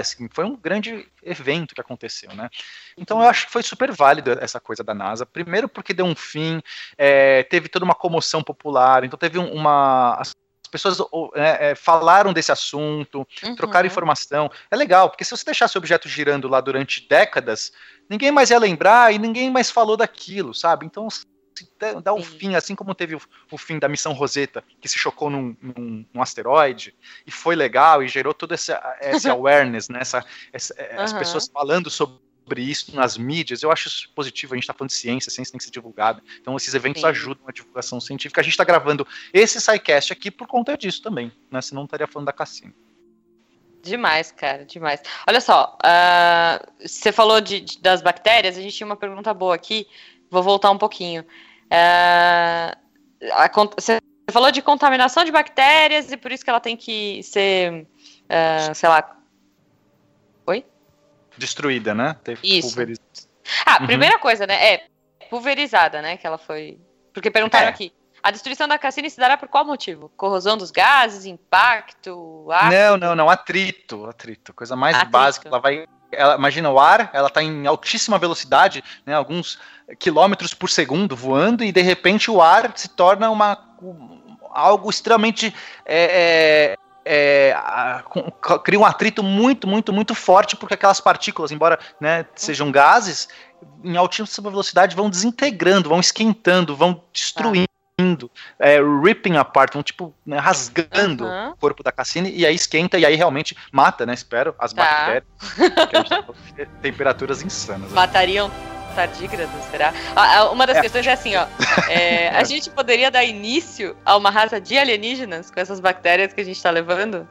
Assim, foi um grande evento que aconteceu, né? Então eu acho que foi super válido essa coisa da NASA. Primeiro porque deu um fim, é, teve toda uma comoção popular, então teve uma as pessoas é, é, falaram desse assunto, uhum. trocaram informação. É legal, porque se você deixasse o objeto girando lá durante décadas, ninguém mais ia lembrar e ninguém mais falou daquilo, sabe? Então dá o um fim, assim como teve o, o, fim da missão Rosetta, que se chocou num, num, num asteroide, e foi legal, e gerou todo esse, esse awareness, né? Essa, essa, uhum. As pessoas falando sobre sobre isso nas mídias, eu acho isso positivo. A gente está falando de ciência, a ciência tem que ser divulgada. Então, esses eventos Sim. ajudam a divulgação científica. A gente está gravando esse SciCast aqui por conta disso também, né? Senão não estaria falando da Cassino. Demais, cara, demais. Olha só, uh, você falou de, de, das bactérias, a gente tinha uma pergunta boa aqui, vou voltar um pouquinho. Uh, a, você falou de contaminação de bactérias e por isso que ela tem que ser, uh, sei lá, destruída, né? Teve Isso. Pulverizada. Ah, uhum. primeira coisa, né? É pulverizada, né? Que ela foi. Porque perguntaram é. aqui. A destruição da Cassini se dará por qual motivo? Corrosão dos gases, impacto, ácido? Não, não, não, atrito, atrito, coisa mais atrito. básica, ela vai, ela, imagina o ar, ela está em altíssima velocidade, né, alguns quilômetros por segundo voando e de repente o ar se torna uma algo extremamente é, é, é, a, cria um atrito muito, muito, muito forte, porque aquelas partículas, embora né, sejam gases, em altíssima velocidade vão desintegrando, vão esquentando, vão destruindo. É, ripping apart, vão tipo né, rasgando uhum. o corpo da Cassini e aí esquenta e aí realmente mata, né? Espero, as tá. bactérias. Tá temperaturas insanas. Né? Tardígrados, será? Ah, ah, uma das é. questões é assim, ó. É, a gente poderia dar início a uma raça de alienígenas com essas bactérias que a gente está levando?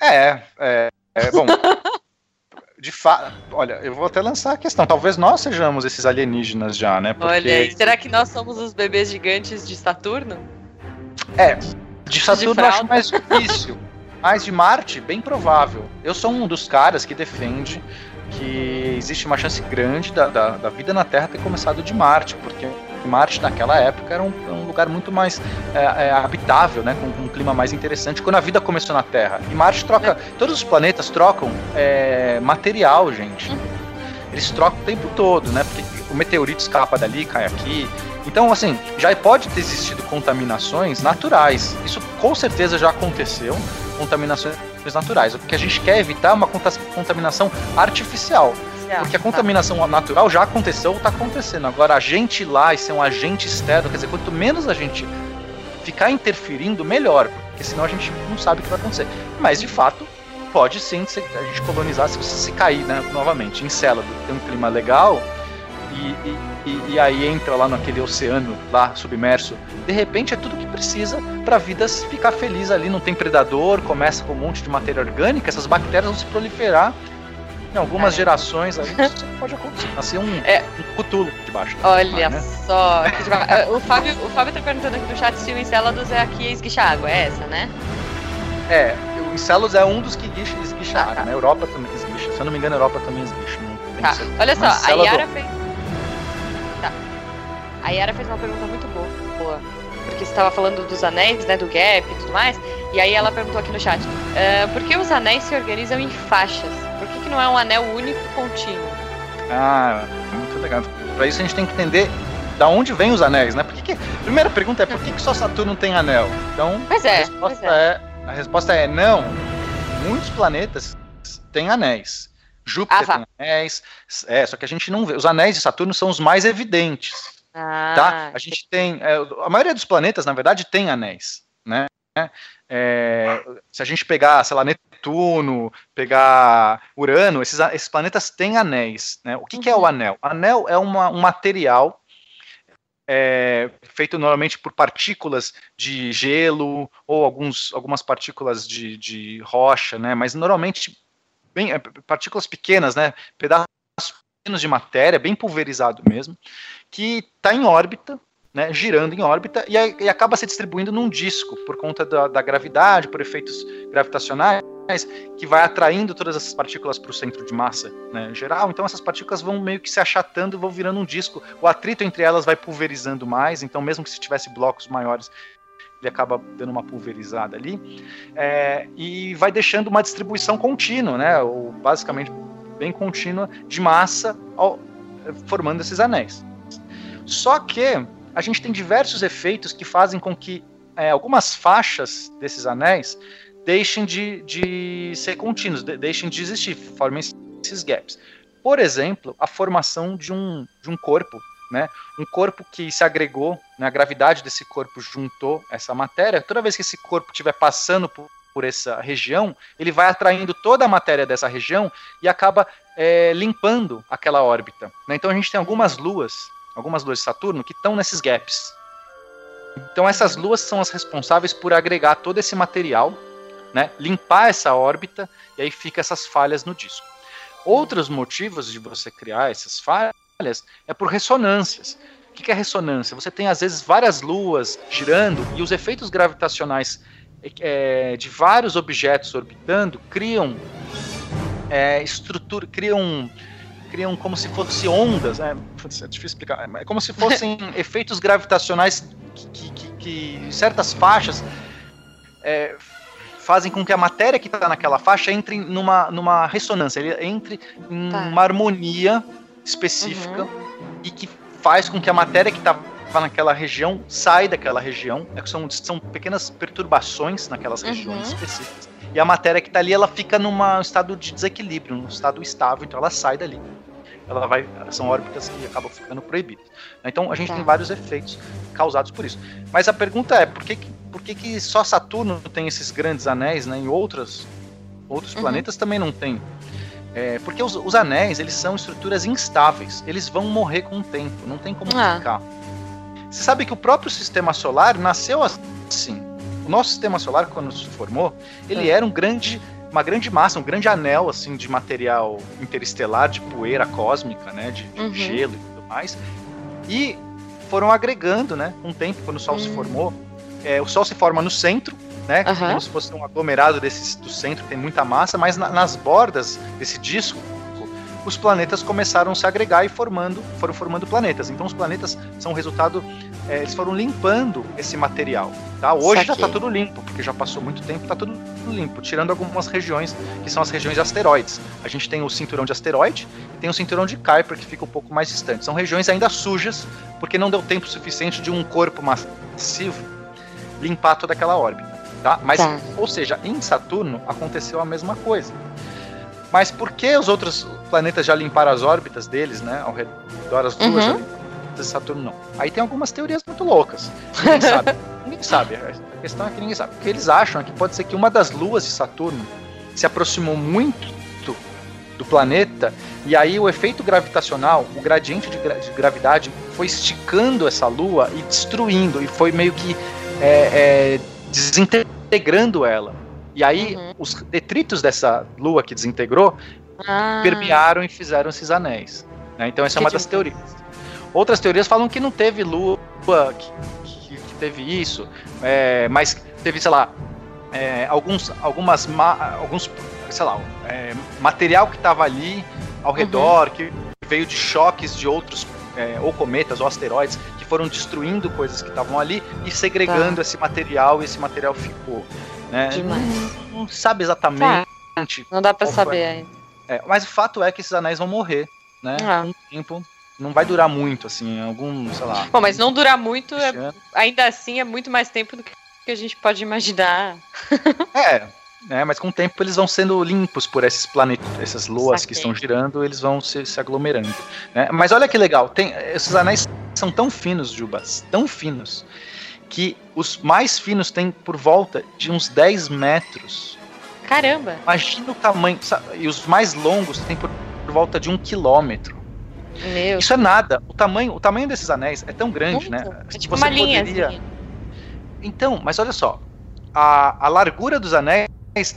É, é, é bom. de fato, olha, eu vou até lançar a questão. Talvez nós sejamos esses alienígenas já, né? Porque... Olha aí, será que nós somos os bebês gigantes de Saturno? É, de Saturno de eu acho mais difícil. Mas de Marte, bem provável. Eu sou um dos caras que defende que existe uma chance grande da, da, da, vida na Terra ter começado de Marte, porque Marte naquela época era um, um lugar muito mais é, é, habitável, né, com, com, um clima mais interessante, quando a vida começou na Terra. E Marte troca, todos os planetas trocam é, material, gente. Eles trocam o tempo todo, né, porque o meteorito escapa dali, cai aqui. Então, assim, já pode ter existido contaminações naturais. Isso com certeza já aconteceu, contaminações naturais. O que a gente quer evitar é uma contaminação artificial. Porque a tá. contaminação natural já aconteceu ou está acontecendo. Agora, a gente lá e ser um agente externo, quer dizer, quanto menos a gente ficar interferindo, melhor. Porque senão a gente não sabe o que vai acontecer. Mas, de fato, pode sim a gente colonizar se você se cair né, novamente. Encélado, tem um clima legal e, e, e, aí entra lá naquele oceano lá submerso. De repente é tudo que precisa para a vida ficar feliz ali. Não tem predador, começa com um monte de matéria orgânica, essas bactérias vão se proliferar. Em algumas é. gerações aí isso pode acontecer. Nascer um, é. um cutulo de baixo. Olha né? só. É, o Fábio, o Fábio tá perguntando aqui no chat se o Encelados é aqui esguicha água. É essa, né? É, o Enceladus é um dos que esguicha, esguicha ah, água. Tá. Na Europa também esguicha. Se eu não me engano, a Europa também esguicha. Tá. Olha só, a Yara fez a Yara fez uma pergunta muito boa, porque você estava falando dos anéis, né, do gap e tudo mais, e aí ela perguntou aqui no chat, uh, por que os anéis se organizam em faixas? Por que, que não é um anel único contínuo? Ah, muito legal. Para isso a gente tem que entender da onde vêm os anéis, né? Por que que... Primeira pergunta é por que, que só Saturno tem anel? Então, pois é, a, resposta é. é. a resposta é não. Muitos planetas têm anéis. Júpiter ah, tem anéis. É, só que a gente não vê. Os anéis de Saturno são os mais evidentes. Ah, tá? A gente tem. É, a maioria dos planetas, na verdade, tem anéis. Né? É, se a gente pegar, sei lá, Netuno, pegar Urano, esses, esses planetas têm anéis. Né? O que, uhum. que é o uhum. anel? Anel é uma, um material é, feito normalmente por partículas de gelo ou alguns, algumas partículas de, de rocha, né? mas normalmente bem, é, partículas pequenas, né? Pedaços pequenos de matéria, bem pulverizado mesmo, que está em órbita, né, girando em órbita e, e, acaba se distribuindo num disco por conta da, da, gravidade, por efeitos gravitacionais, que vai atraindo todas essas partículas para o centro de massa né, geral. Então essas partículas vão meio que se achatando e vão virando um disco. O atrito entre elas vai pulverizando mais. Então mesmo que se tivesse blocos maiores ele acaba dando uma pulverizada ali, é, e vai deixando uma distribuição contínua, né, ou basicamente bem contínua de massa ao, formando esses anéis. Só que a gente tem diversos efeitos que fazem com que é, algumas faixas desses anéis deixem de, de ser contínuos, de, deixem de existir, formem esses gaps. Por exemplo, a formação de um, de um corpo né? Um corpo que se agregou, né? a gravidade desse corpo juntou essa matéria. Toda vez que esse corpo estiver passando por, por, essa região, ele vai atraindo toda a matéria dessa região e acaba é, limpando aquela órbita. Né? Então a gente tem algumas luas, algumas luas de Saturno que estão nesses gaps. Então essas luas são as responsáveis por agregar todo esse material, né? limpar essa órbita e aí fica essas falhas no disco. Outros motivos de você criar essas falhas é por ressonâncias. O que é ressonância? Você tem às vezes várias luas girando e os efeitos gravitacionais é, de vários objetos orbitando criam é, estrutura, criam criam como se fossem ondas, né? é difícil explicar, é como se fossem efeitos gravitacionais que, que, que certas faixas é, fazem com que a matéria que está naquela faixa entre numa, numa ressonância, ele entre em tá. uma harmonia específica uhum. e que faz com que a matéria que estava naquela região saia daquela região. É são, são pequenas perturbações naquelas uhum. regiões específicas. E a matéria que está ali, ela fica num estado de desequilíbrio, num estado estável, então ela sai dali. Ela vai, são órbitas que acabam ficando proibidas. Então a gente tá. tem vários efeitos causados por isso. Mas a pergunta é, por que, por que, que só Saturno tem esses grandes anéis, né? Em outras, outros uhum. planetas também não tem. É, porque os, os, anéis, eles são estruturas instáveis. Eles vão morrer com o tempo. Não tem como ah. ficar. Você sabe que o próprio sistema solar nasceu assim. O nosso sistema solar, quando se formou, ele é. era um grande, uma grande massa, um grande anel assim de material interestelar, de poeira cósmica, né, de, de uhum. gelo e tudo mais. E foram agregando, né, um tempo quando o Sol uhum. se hum. formou. É, o Sol se forma no centro, né? Uhum. Como se fosse um aglomerado desse, do centro, tem muita massa, mas na, nas bordas desse disco, os planetas começaram a se agregar e formando, foram formando planetas. Então os planetas são resultado, é, eles foram limpando esse material. Tá? Hoje já está tudo limpo, porque já passou muito tempo, está tudo limpo, tirando algumas regiões que são as regiões de asteroides. A gente tem o cinturão de asteroide e tem o cinturão de Kuiper que fica um pouco mais distante. São regiões ainda sujas, porque não deu tempo suficiente de um corpo massivo limpar toda aquela órbita. Tá? Mas, tá. ou seja, em Saturno aconteceu a mesma coisa. Mas por que os outros planetas já limparam as órbitas deles, né? Ao redor das luas uhum. de Saturno não. Aí tem algumas teorias muito loucas. Ninguém sabe. ninguém sabe. A questão é que ninguém sabe. O que eles acham é que pode ser que uma das luas de Saturno se aproximou muito do planeta e aí o efeito gravitacional, o gradiente de, gra de gravidade foi esticando essa lua e destruindo e foi meio que é, é, desintegrando ela. E aí, uhum. os detritos dessa lua que desintegrou ah. permearam e fizeram esses anéis. Né? Então, essa que é uma das teorias. Outras teorias falam que não teve lua que, que, que teve isso, é, mas teve, sei lá, é, alguns, algumas, alguns, sei lá, é, material que estava ali ao uhum. redor, uhum. que veio de choques de outros é, ou cometas ou asteroides que foram destruindo coisas que estavam ali e segregando tá. esse material e esse material ficou. Né? Não, não, sabe exatamente. Tá. Não dá para saber ainda. É, mas o fato é que esses anéis vão morrer, né? Ah. Um tempo não vai durar muito, assim, algum, sei lá. Bom, mas não durar muito, é, ainda assim, é muito mais tempo do que a gente pode imaginar. é, né? Mas com o tempo eles vão sendo limpos por esses planetas, essas luas Saquei. que estão girando, eles vão se, se aglomerando. Né? Mas olha que legal, tem, esses anéis são tão finos, Jubas, tão finos, que os mais finos têm por volta de uns 10 metros. Caramba! Imagina o tamanho. E os mais longos têm por, por volta de um quilômetro. Meu. Isso é nada. O tamanho, o tamanho desses anéis é tão grande, Muito. né? É tipo Você uma linha. Poderia... Então, mas olha só. A, a largura dos anéis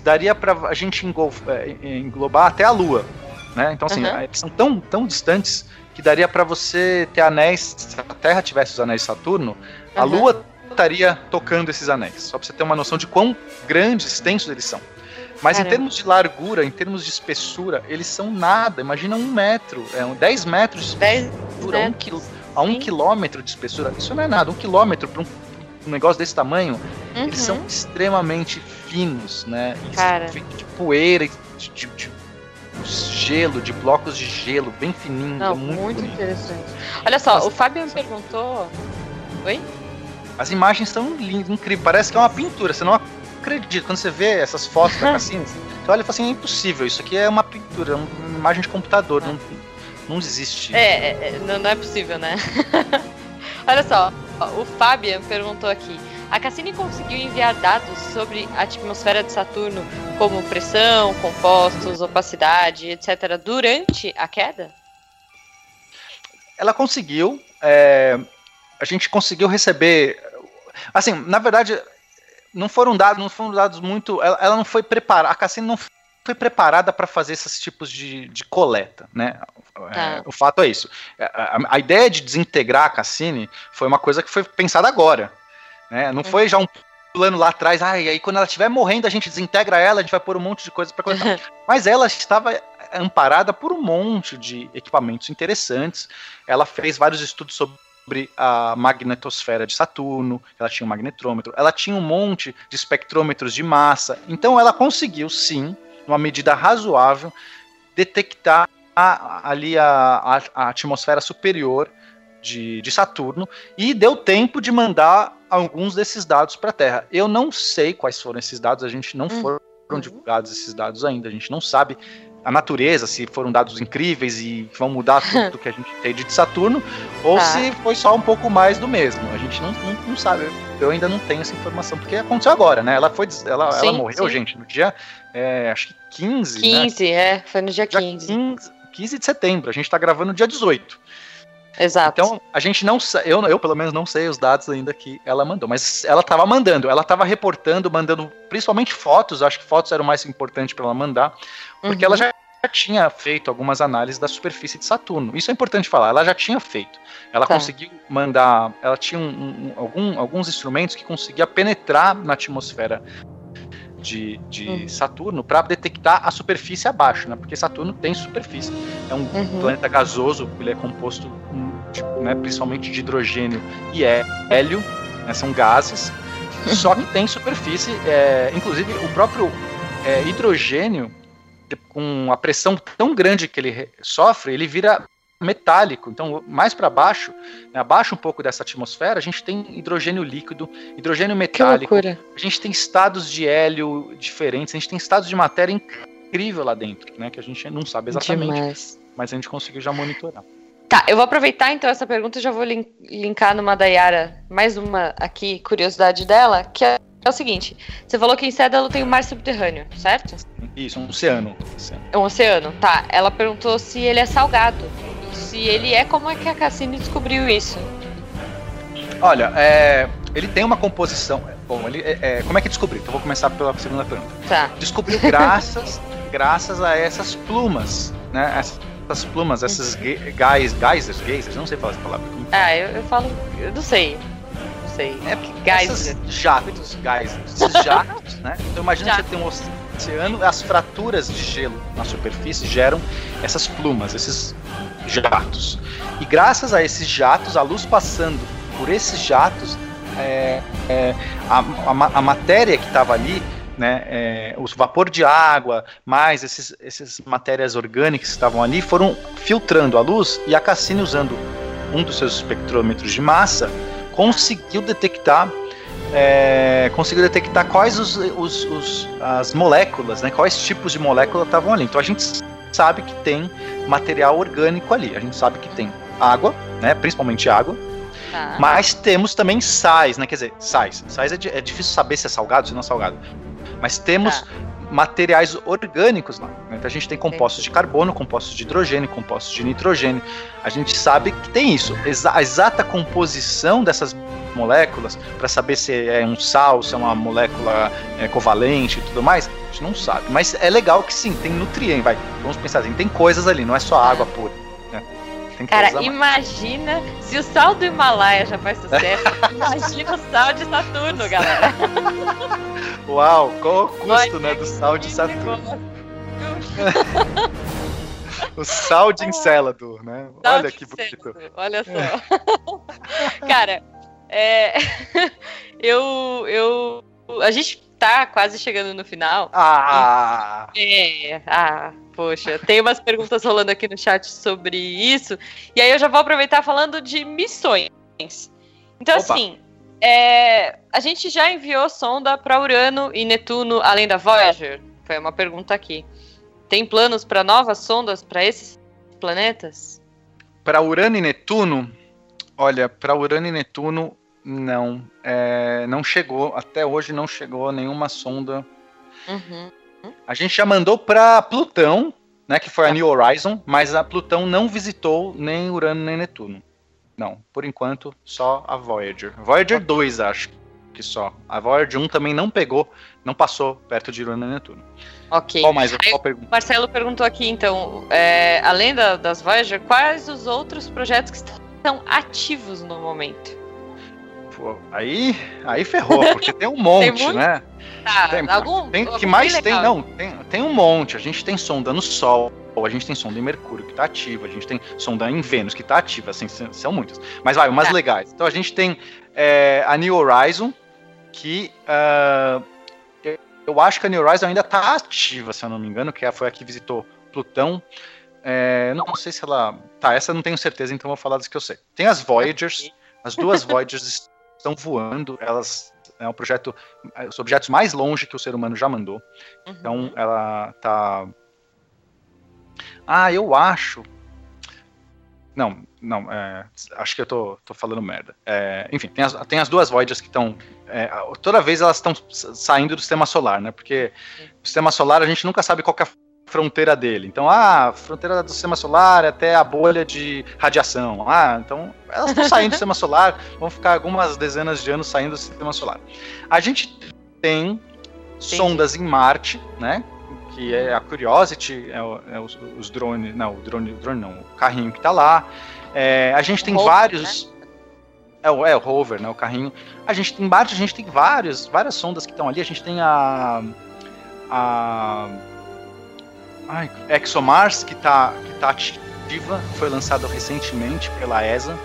daria para a gente é, englobar até a Lua, né? Então assim, uhum. eles são tão, tão distantes que daria para você ter anéis, se a Terra tivesse os anéis de Saturno, uhum. a Lua estaria tocando esses anéis. Só para você ter uma noção de quão grandes, extensos eles são. Mas Caramba. em termos de largura, em termos de espessura, eles são nada. Imagina um metro, é, 10 metros de espessura, um quil, a um quilômetro de espessura. Isso não é nada. Um quilômetro para um, um, negócio desse tamanho, uhum. eles são extremamente finos, né? Cara. De poeira, de, de, de gelo, de blocos de gelo, bem fininho. Não, é muito, muito interessante. Olha só, Mas, o Fábio me perguntou. Oi? As imagens são lindas, incríveis. Parece que é uma pintura. Você não acredita. Quando você vê essas fotos da Cassini, você olha e fala assim: é impossível. Isso aqui é uma pintura, é uma imagem de computador. Não, não existe. É, é, é não, não é possível, né? olha só, o Fabian perguntou aqui. A Cassini conseguiu enviar dados sobre a atmosfera de Saturno, como pressão, compostos, opacidade, etc., durante a queda? Ela conseguiu. É, a gente conseguiu receber. Assim, na verdade, não foram dados, não foram dados muito. Ela, ela não foi preparada. A Cassini não foi preparada para fazer esses tipos de, de coleta, né? É, tá. o fato é isso. A, a, a, ideia de desintegrar a Cassini foi uma coisa que foi pensada agora. Né? Não foi já um plano lá atrás, ah, e aí quando ela estiver morrendo a gente desintegra ela, a gente vai pôr um monte de coisa para coletar. Mas ela estava amparada por um monte de equipamentos interessantes. Ela fez vários estudos sobre a magnetosfera de Saturno, ela tinha um magnetrômetro, ela tinha um monte de espectrômetros de massa. Então ela conseguiu sim, numa medida razoável, detectar a, ali a, a, a atmosfera superior de, de Saturno e deu tempo de mandar alguns desses dados para a Terra. Eu não sei quais foram esses dados, a gente não uhum. foram divulgados esses dados ainda, a gente não sabe a natureza, se foram dados incríveis e vão mudar tudo que a gente entende de Saturno, ou tá. se foi só um pouco mais do mesmo. A gente não, não, não, sabe. Eu ainda não tenho essa informação, porque aconteceu agora, né? Ela foi. Ela, sim, ela morreu, sim. gente, no dia. É, acho que 15. 15, né? é, foi no dia, dia 15. 15. 15 de setembro. A gente tá gravando no dia 18. Exato. Então, a gente não eu, eu pelo menos não sei os dados ainda que ela mandou, mas ela estava mandando, ela estava reportando, mandando principalmente fotos, acho que fotos eram mais importante para ela mandar, porque uhum. ela já tinha feito algumas análises da superfície de Saturno. Isso é importante falar, ela já tinha feito. Ela tá. conseguiu mandar, ela tinha um, um, algum, alguns instrumentos que conseguia penetrar na atmosfera de, de uhum. Saturno para detectar a superfície abaixo, né? Porque Saturno tem superfície. É um uhum. planeta gasoso, ele é composto tipo, né, principalmente de hidrogênio e hélio, né, são gases, uhum. só que tem superfície, é, inclusive o próprio é, hidrogênio, com a pressão tão grande que ele sofre, ele vira metálico. Então, mais para baixo, né, abaixo um pouco dessa atmosfera, a gente tem hidrogênio líquido, hidrogênio metálico. A gente tem estados de hélio diferentes, a gente tem estados de matéria incrível lá dentro, né? Que a gente não sabe exatamente. Demais. Mas a gente conseguiu já monitorar. Tá, eu vou aproveitar então essa pergunta e já vou linkar numa da Yara, mais uma aqui, curiosidade dela, que é, é o seguinte: você falou que em Cédalo tem o mar subterrâneo, certo? Isso, um oceano. É um oceano, tá. Ela perguntou se ele é salgado se ele é, como é que a Cassini descobriu isso? Olha, é, ele tem uma composição. Bom, ele, é, é como é que descobriu? Então vou começar pela segunda pergunta. Tá. Descobriu graças, graças a essas plumas, né? Essas plumas, esses gás, geysers, geysers, não sei falar essa palavra. Ah, eu, eu falo, eu não sei. Sei. É geyser. jatos, geysers, esses jatos, né? Então imagina que você tem um oceano, as fraturas de gelo na superfície geram essas plumas, esses jatos. E graças a esses jatos, a luz passando por esses jatos, é, é, a, a, a, matéria que estava ali, né, é, o vapor de água, mais esses, essas matérias orgânicas que estavam ali, foram filtrando a luz e a Cassini, usando um dos seus espectrômetros de massa, conseguiu detectar é, conseguiu detectar quais os, os, os, as moléculas, né, quais tipos de molécula estavam ali. Então a gente sabe que tem material orgânico ali. A gente sabe que tem água, né? Principalmente água. Ah. Mas temos também sais, né? Quer dizer, sais. Sais é, é difícil saber se é salgado, se não é salgado. Mas temos ah. Materiais orgânicos lá. Né? Porque a gente tem compostos de carbono, compostos de hidrogênio, compostos de nitrogênio. A gente sabe que tem isso. A exata composição dessas moléculas, para saber se é um sal, se é uma molécula é, covalente e tudo mais, a gente não sabe. Mas é legal que sim, tem nutriente, vai. Vamos pensar assim, tem coisas ali, não é só água pura. Né? Cara, imagina se o sal do Himalaia já faz sucesso, imagina o sal de Saturno, galera. Uau, qual o custo, né, do sal de Saturno? o sal de Encelador, né? Sal Olha que bonito. Olha só. Cara, é, eu, eu, a gente tá quase chegando no final. Ah! É, ah, poxa, tem umas perguntas rolando aqui no chat sobre isso. E aí eu já vou aproveitar falando de missões. Então, Opa. assim, é, a gente já enviou sonda para Urano e Netuno além da Voyager? Foi uma pergunta aqui. Tem planos para novas sondas para esses planetas? Para Urano e Netuno, Olha, para Urano e Netuno, não. É, não chegou, até hoje não chegou nenhuma sonda. Uhum. A gente já mandou para Plutão, né, que foi a New Horizon, mas a Plutão não visitou nem Urano nem Netuno. Não, por enquanto, só a Voyager. Voyager 2, acho que só. A Voyager 1 também não pegou, não passou perto de Urano e Netuno. Ok. Qual mais? Qual pergunta? Marcelo perguntou aqui, então, é, além da, das Voyager, quais os outros projetos que estão estão ativos no momento? Pô, aí, aí ferrou, porque tem um monte, tem né? Tá, tem, algum, tem, que mais tem, não, tem, tem um monte. A gente tem sonda no Sol, a gente tem sonda em Mercúrio que está ativa, a gente tem sonda em Vênus que está ativa, assim, são muitas. Mas vai, umas tá. legais. Então a gente tem é, a New Horizon, que uh, eu acho que a New Horizon ainda está ativa, se eu não me engano, que é, foi a que visitou Plutão. É, não sei se ela. Tá, essa eu não tenho certeza, então vou falar das que eu sei. Tem as Voyagers, as duas Voyagers estão voando, elas. É um projeto. Os objetos mais longe que o ser humano já mandou. Uhum. Então ela tá. Ah, eu acho. Não, não, é, acho que eu tô, tô falando merda. É, enfim, tem as, tem as duas Voyagers que estão. É, toda vez elas estão saindo do sistema solar, né? Porque o sistema solar a gente nunca sabe qual é a fronteira dele. Então, ah, fronteira do sistema solar até a bolha de radiação. Ah, então elas estão saindo do sistema solar, vão ficar algumas dezenas de anos saindo do sistema solar. A gente tem sondas em Marte, né? Que é a Curiosity, é, é os, os, drones, não, o drone, o drone não, o carrinho que está lá. É, a gente tem vários. Né? É, o, é o rover, né? O carrinho. A gente em Marte a gente tem vários, várias sondas que estão ali. A gente tem a a Ai, ExoMars, que está que tá ativa, foi lançado recentemente pela ESA,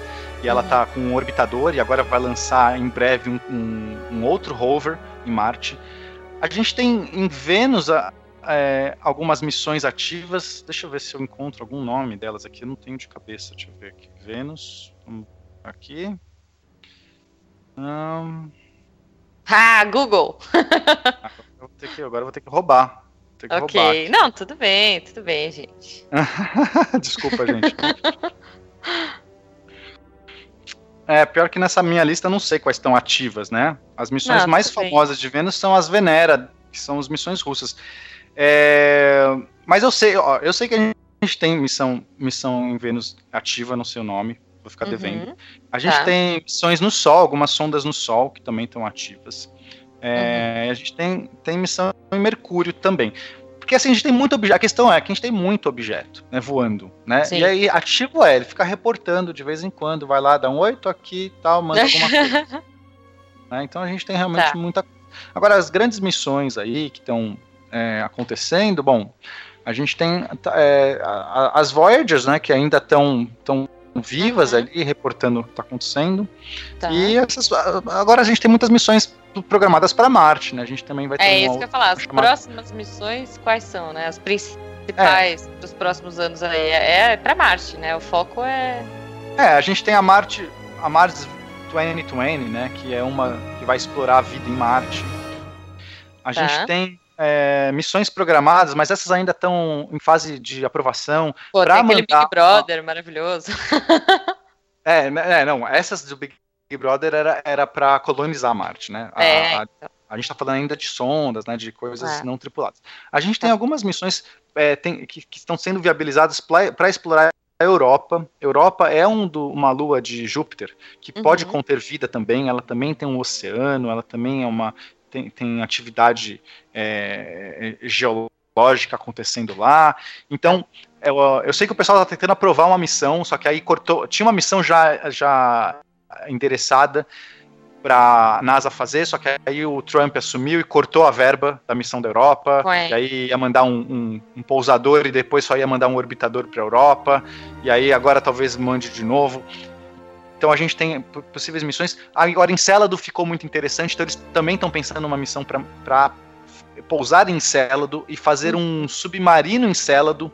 e ela está com um orbitador, e agora vai lançar em breve um, um, um outro rover em Marte. A gente tem em Vênus é, algumas missões ativas, deixa eu ver se eu encontro algum nome delas aqui, eu não tenho de cabeça, deixa eu ver aqui. Vênus, aqui. Um... Ah, Google! agora, eu vou ter que, agora eu vou ter que roubar ok, não, tudo bem, tudo bem, gente. Desculpa, gente. É, pior que nessa minha lista eu não sei quais estão ativas, né? As missões não, mais famosas bem. de Vênus são as Venera, que são as missões russas. É, mas eu sei, ó, eu sei que a gente tem missão, missão em Vênus ativa, não sei o nome, vou ficar uhum, devendo. A gente tá. tem missões no Sol, algumas sondas no Sol que também estão ativas. É, uhum. A gente tem, tem missão em Mercúrio também. Porque assim, a gente tem muito objeto. A questão é que a gente tem muito objeto, né, voando, né? Sim. E aí, ativo é, ele fica reportando de vez em quando, vai lá, dá um oi, tô aqui e tal, manda alguma coisa. né? Então a gente tem realmente tá. muita. Agora, as grandes missões aí que estão é, acontecendo, bom, a gente tem é, as Voyagers, né, que ainda estão tão vivas ali, reportando o que está acontecendo. Tá. E essas, agora a gente tem muitas missões programadas para Marte, né? A gente também vai ter É isso que eu ia falar. As próximas missões, quais são, né? As principais é. dos próximos anos aí. É, é para Marte, né? O foco é. É, a gente tem a Marte, a Mars 2020, né? Que é uma que vai explorar a vida em Marte. A tá. gente tem é, missões programadas, mas essas ainda estão em fase de aprovação. Pô, tem aquele mandar... Big Brother maravilhoso. é, né, é, não, essas do Big Brother era, para colonizar Marte, né? A, é, a, A gente está falando ainda de sondas, né, de coisas é. não tripuladas. A gente tem algumas missões é, tem, que, que, estão sendo viabilizadas para explorar a Europa. Europa é um do, uma lua de Júpiter que uhum. pode conter vida também. Ela também tem um oceano, ela também é uma tem, tem atividade é, geológica acontecendo lá. Então, eu, eu sei que o pessoal está tentando aprovar uma missão, só que aí cortou. Tinha uma missão já, já endereçada para a NASA fazer, só que aí o Trump assumiu e cortou a verba da missão da Europa, e aí ia mandar um, um, um, pousador e depois só ia mandar um orbitador para a Europa, e aí agora talvez mande de novo. Então a gente tem possíveis missões. Agora Encélado ficou muito interessante, então eles também estão pensando numa missão para pousar em Encélado e fazer um submarino em Encélado.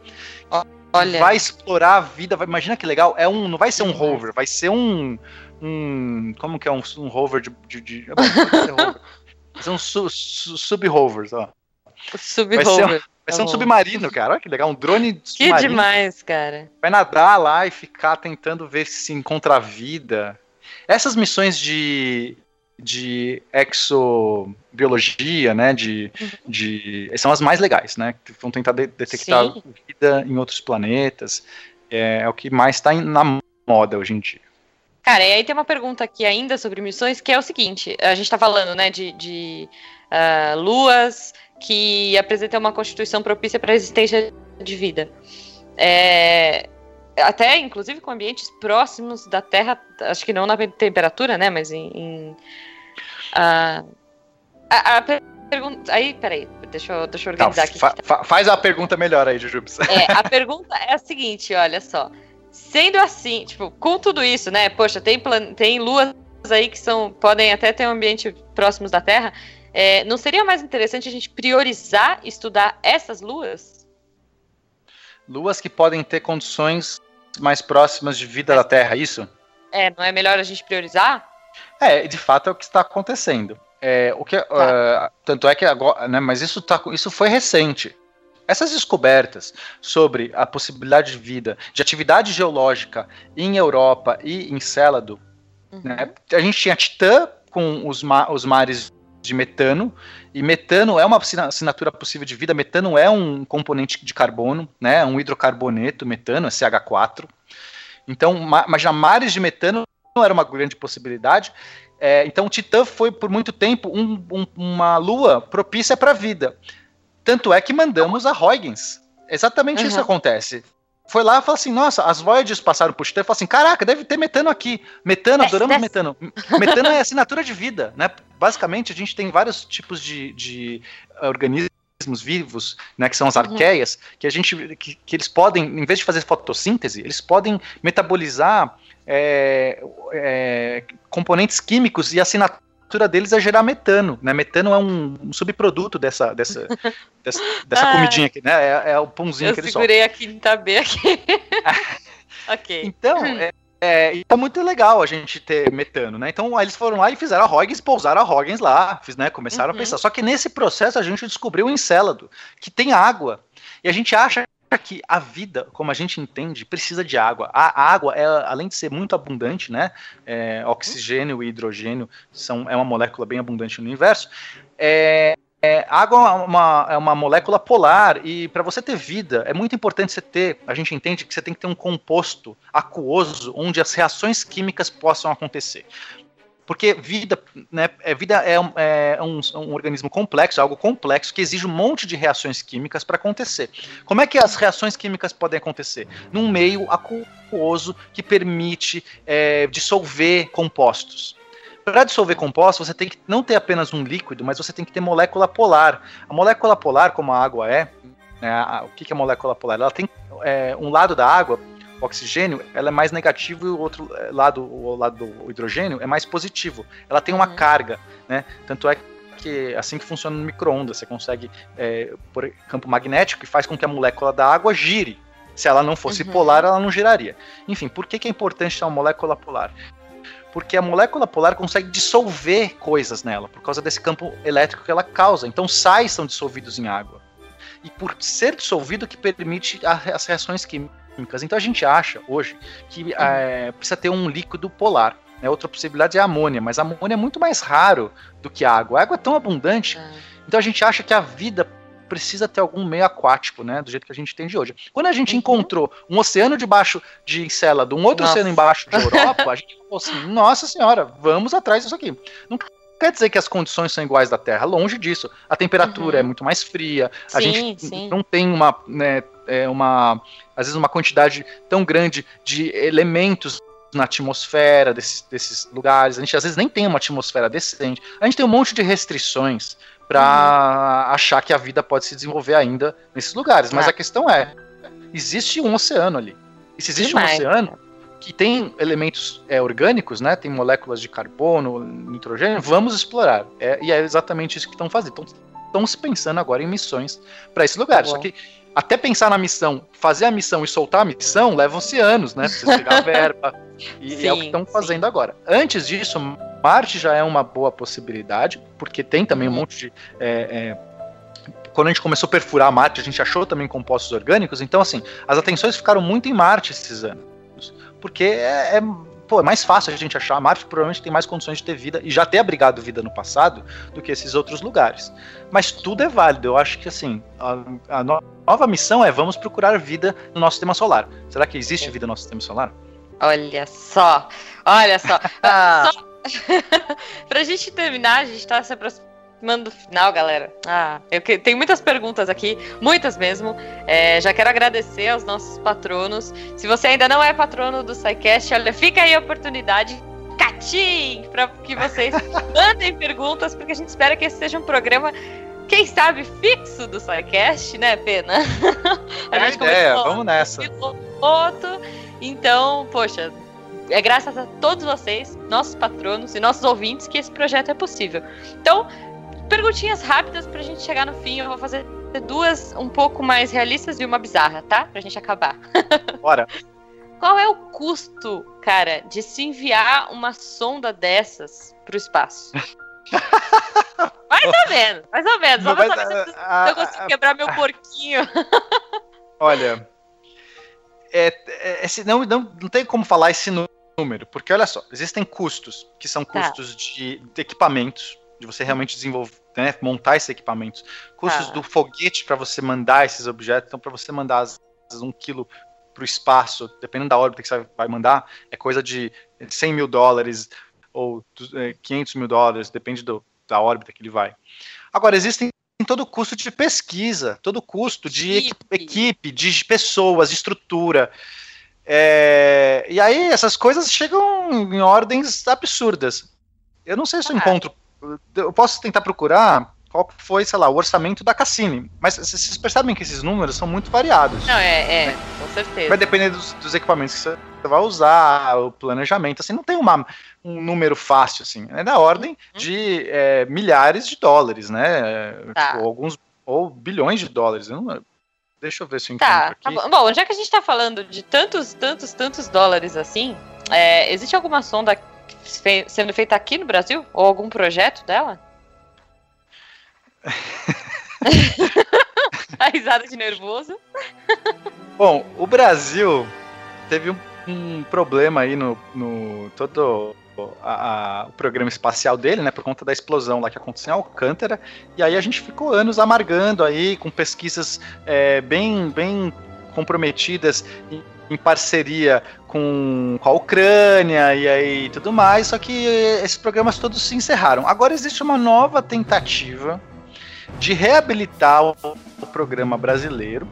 Olha. Vai explorar a vida, vai, imagina que legal. É um, não vai ser um rover, vai ser um um. Como que é um, um rover de. de, de é São su, su, sub-hovers, ó. Sub-hover. Vai ser, vai ser um tá submarino, cara. Olha que legal, um drone submarino. Que demais, cara. Vai nadar lá e ficar tentando ver se encontra vida. Essas missões de, de exobiologia, né, de, uhum. de, são as mais legais, né, que vão tentar de, detectar Sim. vida em outros planetas, é, é o que mais está na moda hoje em dia. Cara, e aí tem uma pergunta aqui ainda sobre missões, que é o seguinte: a gente está falando, né, de, de uh, luas que apresentam uma constituição propícia para a existência de vida. É, até, inclusive, com ambientes próximos da Terra, acho que não na temperatura, né, mas em. em uh, a, a pergunta. Aí, peraí, deixa eu, deixa eu organizar aqui. Fa, fa, faz a pergunta melhor aí, Jujubes. É, a pergunta é a seguinte: olha só. Sendo assim, tipo, com tudo isso, né? Poxa, tem, plan... tem luas aí que são podem até ter um ambiente próximos da Terra. É, não seria mais interessante a gente priorizar estudar essas luas? Luas que podem ter condições mais próximas de vida é. da Terra, isso? É, não é melhor a gente priorizar? É, de fato é o que está acontecendo. É, o que, tá. uh, tanto é que agora, né, mas isso, tá, isso foi recente. Essas descobertas sobre a possibilidade de vida, de atividade geológica em Europa e em Célado, uhum. né, a gente tinha Titã com os, ma os mares de metano, e metano é uma assinatura possível de vida, metano é um componente de carbono, né, um hidrocarboneto, metano, é CH4. Então, mas já mares de metano não era uma grande possibilidade. É, então, Titã foi por muito tempo um, um, uma lua propícia para a vida. Tanto é que mandamos a Huygens. Exatamente uhum. isso acontece. Foi lá e falou assim: nossa, as Voyages passaram por Titã e falou assim: caraca, deve ter metano aqui. Metano, adoramos metano. Metano é assinatura de vida, né? Basicamente, a gente tem vários tipos de, de organismos vivos, né, que são as arqueias, uhum. que a gente que, que, eles podem, em vez de fazer fotossíntese, eles podem metabolizar é, é, componentes químicos e assinatura estrutura deles é gerar metano, né? Metano é um, um subproduto dessa, dessa, dessa, dessa ah, comidinha aqui, né? É, é o pãozinho que eles. Eu segurei a quinta B aqui. ok. Então, é, é, é muito legal a gente ter metano, né? Então, eles foram lá e fizeram a Huygens, pousaram a Huygens lá, fiz, né? Começaram uhum. a pensar. Só que nesse processo a gente descobriu o Encélado, que tem água. E a gente acha que a vida, como a gente entende, precisa de água. A água, é, além de ser muito abundante, né, é, oxigênio e hidrogênio são, é uma molécula bem abundante no universo, é, é, água é uma, é uma molécula polar e para você ter vida é muito importante você ter. A gente entende que você tem que ter um composto aquoso onde as reações químicas possam acontecer. Porque vida, né, é, vida é, um, é um, organismo complexo, algo complexo, que exige um monte de reações químicas para acontecer. Como é que as reações químicas podem acontecer? Num meio aquoso que permite é, dissolver compostos. Para dissolver compostos, você tem que não ter apenas um líquido, mas você tem que ter molécula polar. A molécula polar, como a água é, né, a, o que, que é molécula polar? Ela tem é, um lado da água oxigênio, ela é mais negativo e o outro eh, lado, o lado do hidrogênio, é mais positivo. Ela tem uma uhum. carga, né? Tanto é que assim que funciona no micro-ondas, você consegue é, por campo magnético que faz com que a molécula da água gire. Se ela não fosse uhum. polar, ela não giraria. Enfim, por que, que é importante ter uma molécula polar? Porque a molécula polar consegue dissolver coisas nela, por causa desse campo elétrico que ela causa. Então, sais são dissolvidos em água. E por ser dissolvido que permite as reações químicas. Então a gente acha hoje que é, precisa ter um líquido polar. Né? Outra possibilidade é a amônia, mas a amônia é muito mais raro do que a água. A água é tão abundante, ah. então a gente acha que a vida precisa ter algum meio aquático, né? Do jeito que a gente tem de hoje. Quando a gente uhum. encontrou um oceano debaixo de Encélado, um outro nossa. oceano embaixo de Europa, a gente falou assim: nossa senhora, vamos atrás disso aqui. Não quer dizer que as condições são iguais da Terra, longe disso. A temperatura uhum. é muito mais fria, sim, a gente sim. não tem uma, né, é uma, às vezes uma quantidade tão grande de elementos na atmosfera desses, desses lugares. A gente às vezes nem tem uma atmosfera decente. A gente tem um monte de restrições para uhum. achar que a vida pode se desenvolver ainda nesses lugares. Mas ah. a questão é, existe um oceano ali. E se existe Demais. um oceano que tem elementos é, orgânicos, né? Tem moléculas de carbono, nitrogênio, vamos explorar. É, e é exatamente isso que estão fazendo. Estão se pensando agora em missões para esse lugar. Tá Só que até pensar na missão, fazer a missão e soltar a missão, levam-se anos, né? Você pegar a verba. E, sim, é o que estão fazendo agora. Antes disso, Marte já é uma boa possibilidade, porque tem também um uhum. monte de. É, é, quando a gente começou a perfurar Marte, a gente achou também compostos orgânicos. Então, assim, as atenções ficaram muito em Marte esses anos. Porque é, é pô, é mais fácil a gente achar. Marte provavelmente tem mais condições de ter vida e já ter abrigado vida no passado do que esses outros lugares. Mas tudo é válido. Eu acho que assim, a, a nova missão é vamos procurar vida no nosso sistema solar. Será que existe vida no nosso sistema solar? Olha só, olha só. Ah. só... pra gente terminar, a gente tá se aproximando do final, galera. Ah, eu que... tenho muitas perguntas aqui, muitas mesmo. É, já quero agradecer aos nossos patronos. Se você ainda não é patrono do SciCast, olha, fica aí a oportunidade. Catim! Para que vocês mandem perguntas, porque a gente espera que esse seja um programa quem sabe, fixo do SciCast, né, Pena? a é gente a ideia, vamos nessa. Piloto, então, poxa, é graças a todos vocês, nossos patronos e nossos ouvintes, que esse projeto é possível. Então, perguntinhas rápidas pra gente chegar no fim. Eu vou fazer duas um pouco mais realistas e uma bizarra, tá? Pra gente acabar. Bora. Qual é o custo, cara, de se enviar uma sonda dessas pro espaço? mais ou menos, mais ou menos. Só pra saber se, a, eu consigo quebrar meu porquinho. Olha, é, é, esse, não, não, não tem como falar esse número, porque olha só, existem custos, que são tá. custos tá. de, de, equipamentos, de você realmente desenvolver, né, montar esses equipamentos, custos tá. do foguete para você mandar esses objetos, então para você mandar às vezes, um quilo para o espaço, dependendo da órbita que você vai mandar, é coisa de 100 mil dólares ou 500 é, mil dólares, depende do, da órbita que ele vai. Agora, existem todo o custo de pesquisa, todo o custo de equipe, equipe de pessoas, de estrutura. É, e aí essas coisas chegam em ordens absurdas. Eu não sei se eu encontro. Eu posso tentar procurar qual foi, sei lá, o orçamento da Cassini. Mas vocês percebem que esses números são muito variados. Não, é, é, né? com certeza. Vai depender dos, dos, equipamentos que você vai usar, o planejamento, assim, não tem uma, um número fácil, assim. É da ordem uhum. de é, milhares de dólares, né? Tá. Tipo, alguns, ou bilhões de dólares. Eu não, deixa eu ver se eu tá, encontro tá, aqui. Tá bom. bom, já que a gente tá falando de tantos, tantos, tantos dólares assim, é, existe alguma sonda sendo feita aqui no Brasil? Ou algum projeto dela? a risada de nervoso. Bom, o Brasil teve um, um problema aí no, no todo a, a, o programa espacial dele, né, por conta da explosão lá que aconteceu em Alcântara, e aí a gente ficou anos amargando aí com pesquisas é, bem, bem comprometidas em, em parceria com, com, a Ucrânia e aí tudo mais, só que esses programas todos se encerraram. Agora existe uma nova tentativa de reabilitar o, o programa brasileiro.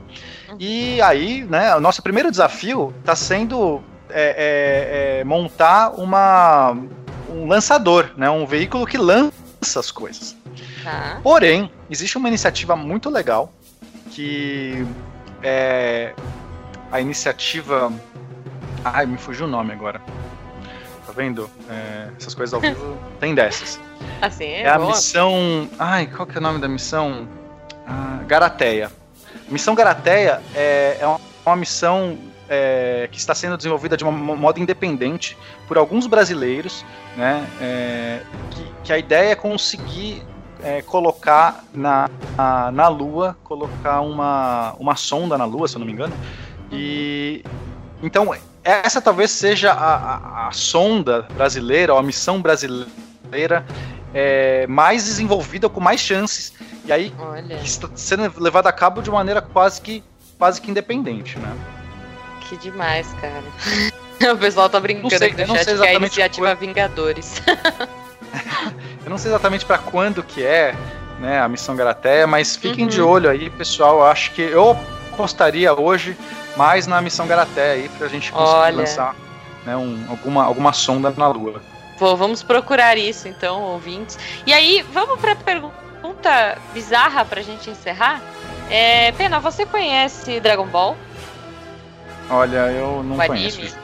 E aí, né, o nosso primeiro desafio está sendo é, é, é, montar uma, um lançador, né, um veículo que lança as coisas. Tá. Porém, existe uma iniciativa muito legal que é a iniciativa. Ai, me fugiu o nome agora. Tá vendo? É, essas coisas ao vivo tem dessas. Assim, é, é a missão. Ai, qual que é o nome da missão? Ah, Garateia. Missão Garateia é, é uma missão é, que está sendo desenvolvida de uma modo independente por alguns brasileiros, né? É, que, que, a ideia é conseguir é, colocar na, na, na, Lua, colocar uma, uma sonda na Lua, se eu não me engano. E então essa talvez seja a, a, a sonda brasileira, ou a missão brasileira é, mais desenvolvida, com mais chances. E aí Olha. está sendo levada a cabo de maneira quase que, quase que independente, né? Que demais, cara. o pessoal tá brincando sei, aqui no chat que é a iniciativa quando... Vingadores. eu não sei exatamente para quando que é, né, a missão Garateia, mas fiquem uhum. de olho aí, pessoal. Eu acho que eu apostaria hoje mais na missão Garateia aí pra gente conseguir Olha. lançar né, um, alguma, alguma sonda na Lua. Pô, vamos procurar isso então, ouvintes. E aí, vamos pra pergunta bizarra pra gente encerrar? É, Pena, você conhece Dragon Ball? Olha, eu não o conheço. Anime?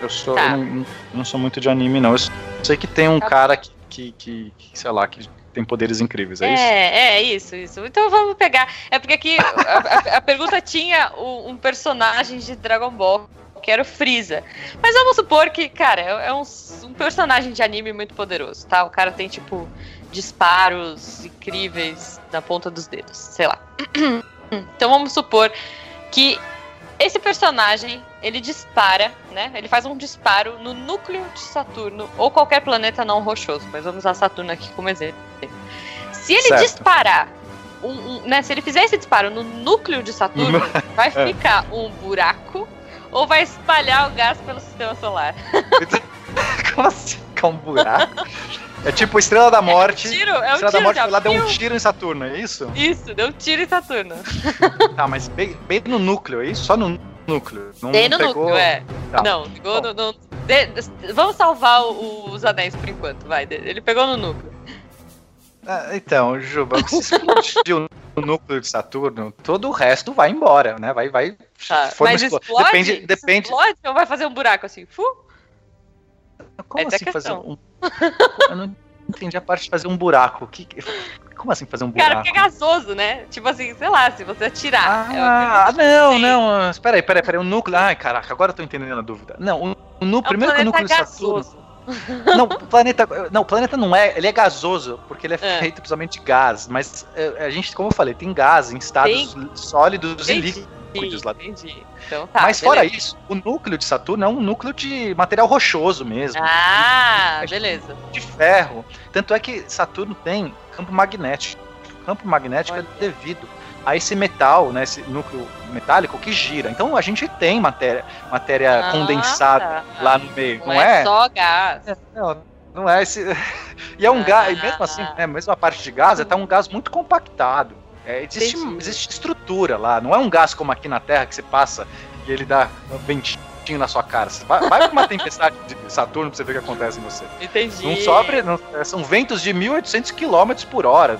Eu sou, tá. eu não, não, sou muito de anime, não. Eu sei que tem um tá cara que, que, que, que, sei lá, que tem poderes incríveis, é, é isso? É, isso, isso. Então vamos pegar. É porque aqui a, a, a pergunta tinha um, um, personagem de Dragon Ball, que era o Freeza. Mas vamos supor que, cara, é, é um, um personagem de anime muito poderoso, tá? O cara tem, tipo, disparos incríveis na ponta dos dedos, sei lá. Então vamos supor que esse personagem, ele dispara, né? Ele faz um disparo no núcleo de Saturno, ou qualquer planeta não rochoso, mas vamos usar Saturno aqui como exemplo. Se ele certo. disparar, um, um, né? Se ele fizer esse disparo no núcleo de Saturno, vai é. ficar um buraco ou vai espalhar o gás pelo sistema solar? como assim? Ficar um buraco? É tipo Estrela da Morte. É um tiro, é um Estrela tiro, da Morte foi lá, deu um tiro em Saturno, é isso? Isso, deu um tiro em Saturno. tá, mas bem, bem no núcleo, é isso? Só no núcleo. Não, bem no pegou... núcleo, é. Tá. Não, pegou no. no de, vamos salvar o, os anéis por enquanto, vai. Ele pegou no núcleo. Ah, então, Juba, se explodiu o núcleo de Saturno, todo o resto vai embora, né? Vai, vai. Tá, mas explode, depende, depende. Explode ou vai fazer um buraco assim? Fu? Como assim fazer um. Eu não entendi a parte de fazer um buraco. Que... Como assim fazer um buraco? Cara, porque é gasoso, né? Tipo assim, sei lá, se você atirar. É ah, é não, não. Espera aí, espera aí, espera aí. O núcleo. Ai, caraca, agora eu tô entendendo a dúvida. Não, o, núcleo. É primeiro que o núcleo gasoso. de Saturno. Não, o planeta. Não, o planeta não é. Ele é gasoso, porque ele é, é. feito principalmente de gás. Mas é, a gente, como eu falei, tem gás em estados tem. sólidos e líquidos líquidos lá Entendi. Então, tá, Mas beleza. fora isso, o núcleo de Saturno é um núcleo de material rochoso mesmo. Ah, de, beleza. De ferro. Tanto é que Saturno tem campo magnético. O campo magnético é Olha. é devido a esse metal, né, esse núcleo metálico que gira. Então a gente tem matéria, matéria ah, condensada tá. lá no meio, não, não é? é? só gás. É, não, não é esse. e é um ah, gás, e mesmo assim, né, mesmo a parte de gás, é tá um gás muito compactado. É, existe, existe estrutura lá, não é um gás como aqui na Terra que você passa e ele dá um ventinho na sua cara. vai, vai pra uma tempestade de Saturno pra você ver o que acontece em você. Entendi. Não sobre, não, é, são ventos de 1800 km por hora.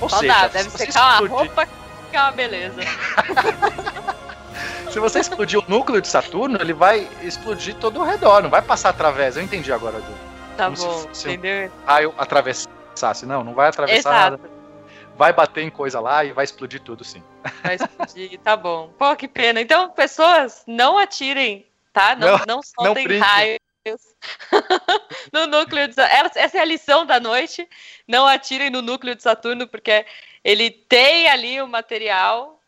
Ou Só seja, dá, deve secar explodir... uma roupa que é uma beleza. se você explodir o núcleo de Saturno, ele vai explodir todo o redor, não vai passar através. Eu entendi agora, Du. Tá Como bom, se, se entendeu? Um raio atravessasse. Não, não vai atravessar Exato. nada vai bater em coisa lá e vai explodir tudo, sim. Vai explodir, tá bom. Pô, que pena. Então, pessoas, não atirem, tá? Não, não, não soltem não raios no núcleo de Saturno. Essa é a lição da noite. Não atirem no núcleo de Saturno, porque ele tem ali o um material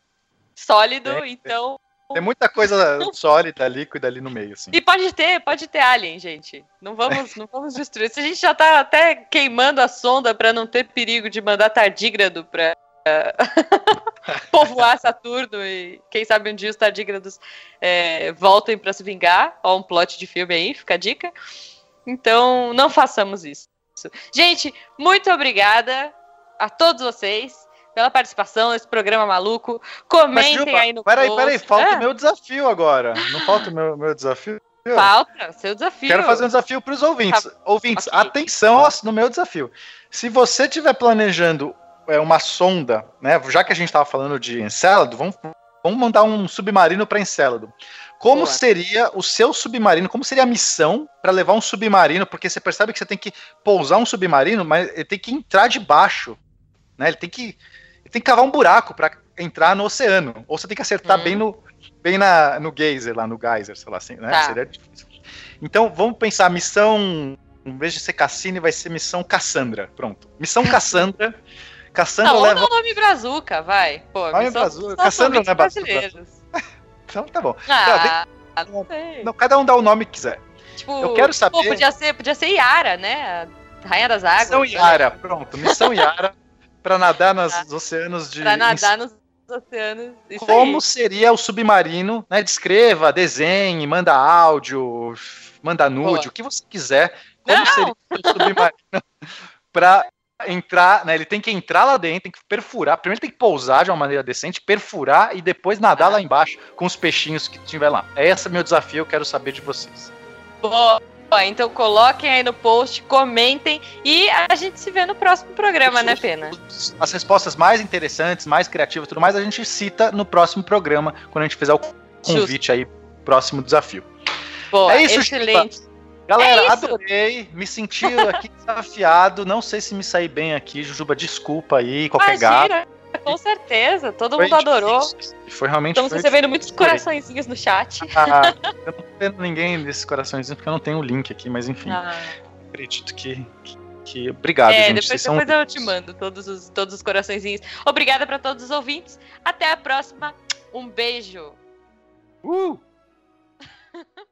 sólido, é, então tem muita coisa sólida, líquida ali no meio, assim. E pode ter, pode ter alien, gente. Não vamos, não vamos destruir. Se a gente já tá até queimando a sonda para não ter perigo de mandar tardígrado para povoar Saturno e quem sabe um dia os tardígrados é, voltem para se vingar. Ó, um plot de filme aí, fica a dica. Então, não façamos isso. Gente, muito obrigada a todos vocês pela participação nesse programa maluco. Comentem Mas, aí no peraí, post. Peraí, falta ah. o meu desafio agora. Não falta o meu, meu desafio? Falta, seu desafio. Quero fazer um desafio para os ouvintes. Tá. Ouvintes, okay. atenção no meu desafio. Se você estiver planejando é, uma sonda, né? Já que a gente estava falando de Encélado, vamos, vamos mandar um submarino para Encélado. Como Boa. seria o seu submarino? Como seria a missão para levar um submarino? Porque você percebe que você tem que pousar um submarino, mas ele tem que entrar debaixo, né? Ele tem que tem que cavar um buraco para entrar no oceano. Ou você tem que acertar hum. bem no bem na, no geyser, lá no geyser, sei lá assim, né? Tá. Seria difícil. Então, vamos pensar, missão, em vez de ser Cassini, vai ser missão Cassandra. Pronto. Missão Cassandra. Cassandra não, leva... Não, nome Brazuca, vai. Pô, nome Brazuca. Cassandra não é Brazuca. então tá bom. Ah, não sei. Não, cada um dá o nome que quiser. Tipo, Eu quero saber- Pô, podia ser, podia ser Yara, né? Rainha das Águas. Missão né? Yara, pronto. Missão Yara pra nadar nos oceanos de. Pra nadar nos oceanos. Isso Como aí. seria o submarino, né? Descreva, desenhe, manda áudio, manda nude, o que você quiser. Como Não! seria o submarino pra entrar, né? Ele tem que entrar lá dentro, tem que perfurar. Primeiro tem que pousar de uma maneira decente, perfurar e depois nadar Ah. lá embaixo com os peixinhos que tiver lá. Esse é meu desafio, eu quero saber de vocês. Boa. Então coloquem aí no post, comentem e a gente se vê no próximo programa, né, Pena? As respostas mais interessantes, mais criativas e tudo mais, a gente cita no próximo programa, quando a gente fizer o convite aí, próximo desafio. Boa, É isso, excelente. Galera, É adorei, me senti aqui desafiado, não sei se me saí bem aqui, Jujuba, desculpa aí, qualquer gato. Imagina, com certeza, todo Foi mundo adorou. difícil, Foi realmente Estamos foi recebendo muitos Foi. coraçõezinhos no chat. Ah, eu não tô vendo ninguém desses corações porque eu não tenho o link aqui, mas enfim, Ah, acredito que, que, que- Obrigado, é, gente. depois, Vocês são. depois eu te mando todos os, todos os coraçõezinhos. Obrigada para todos os ouvintes. Até a próxima. Um beijo. Uh!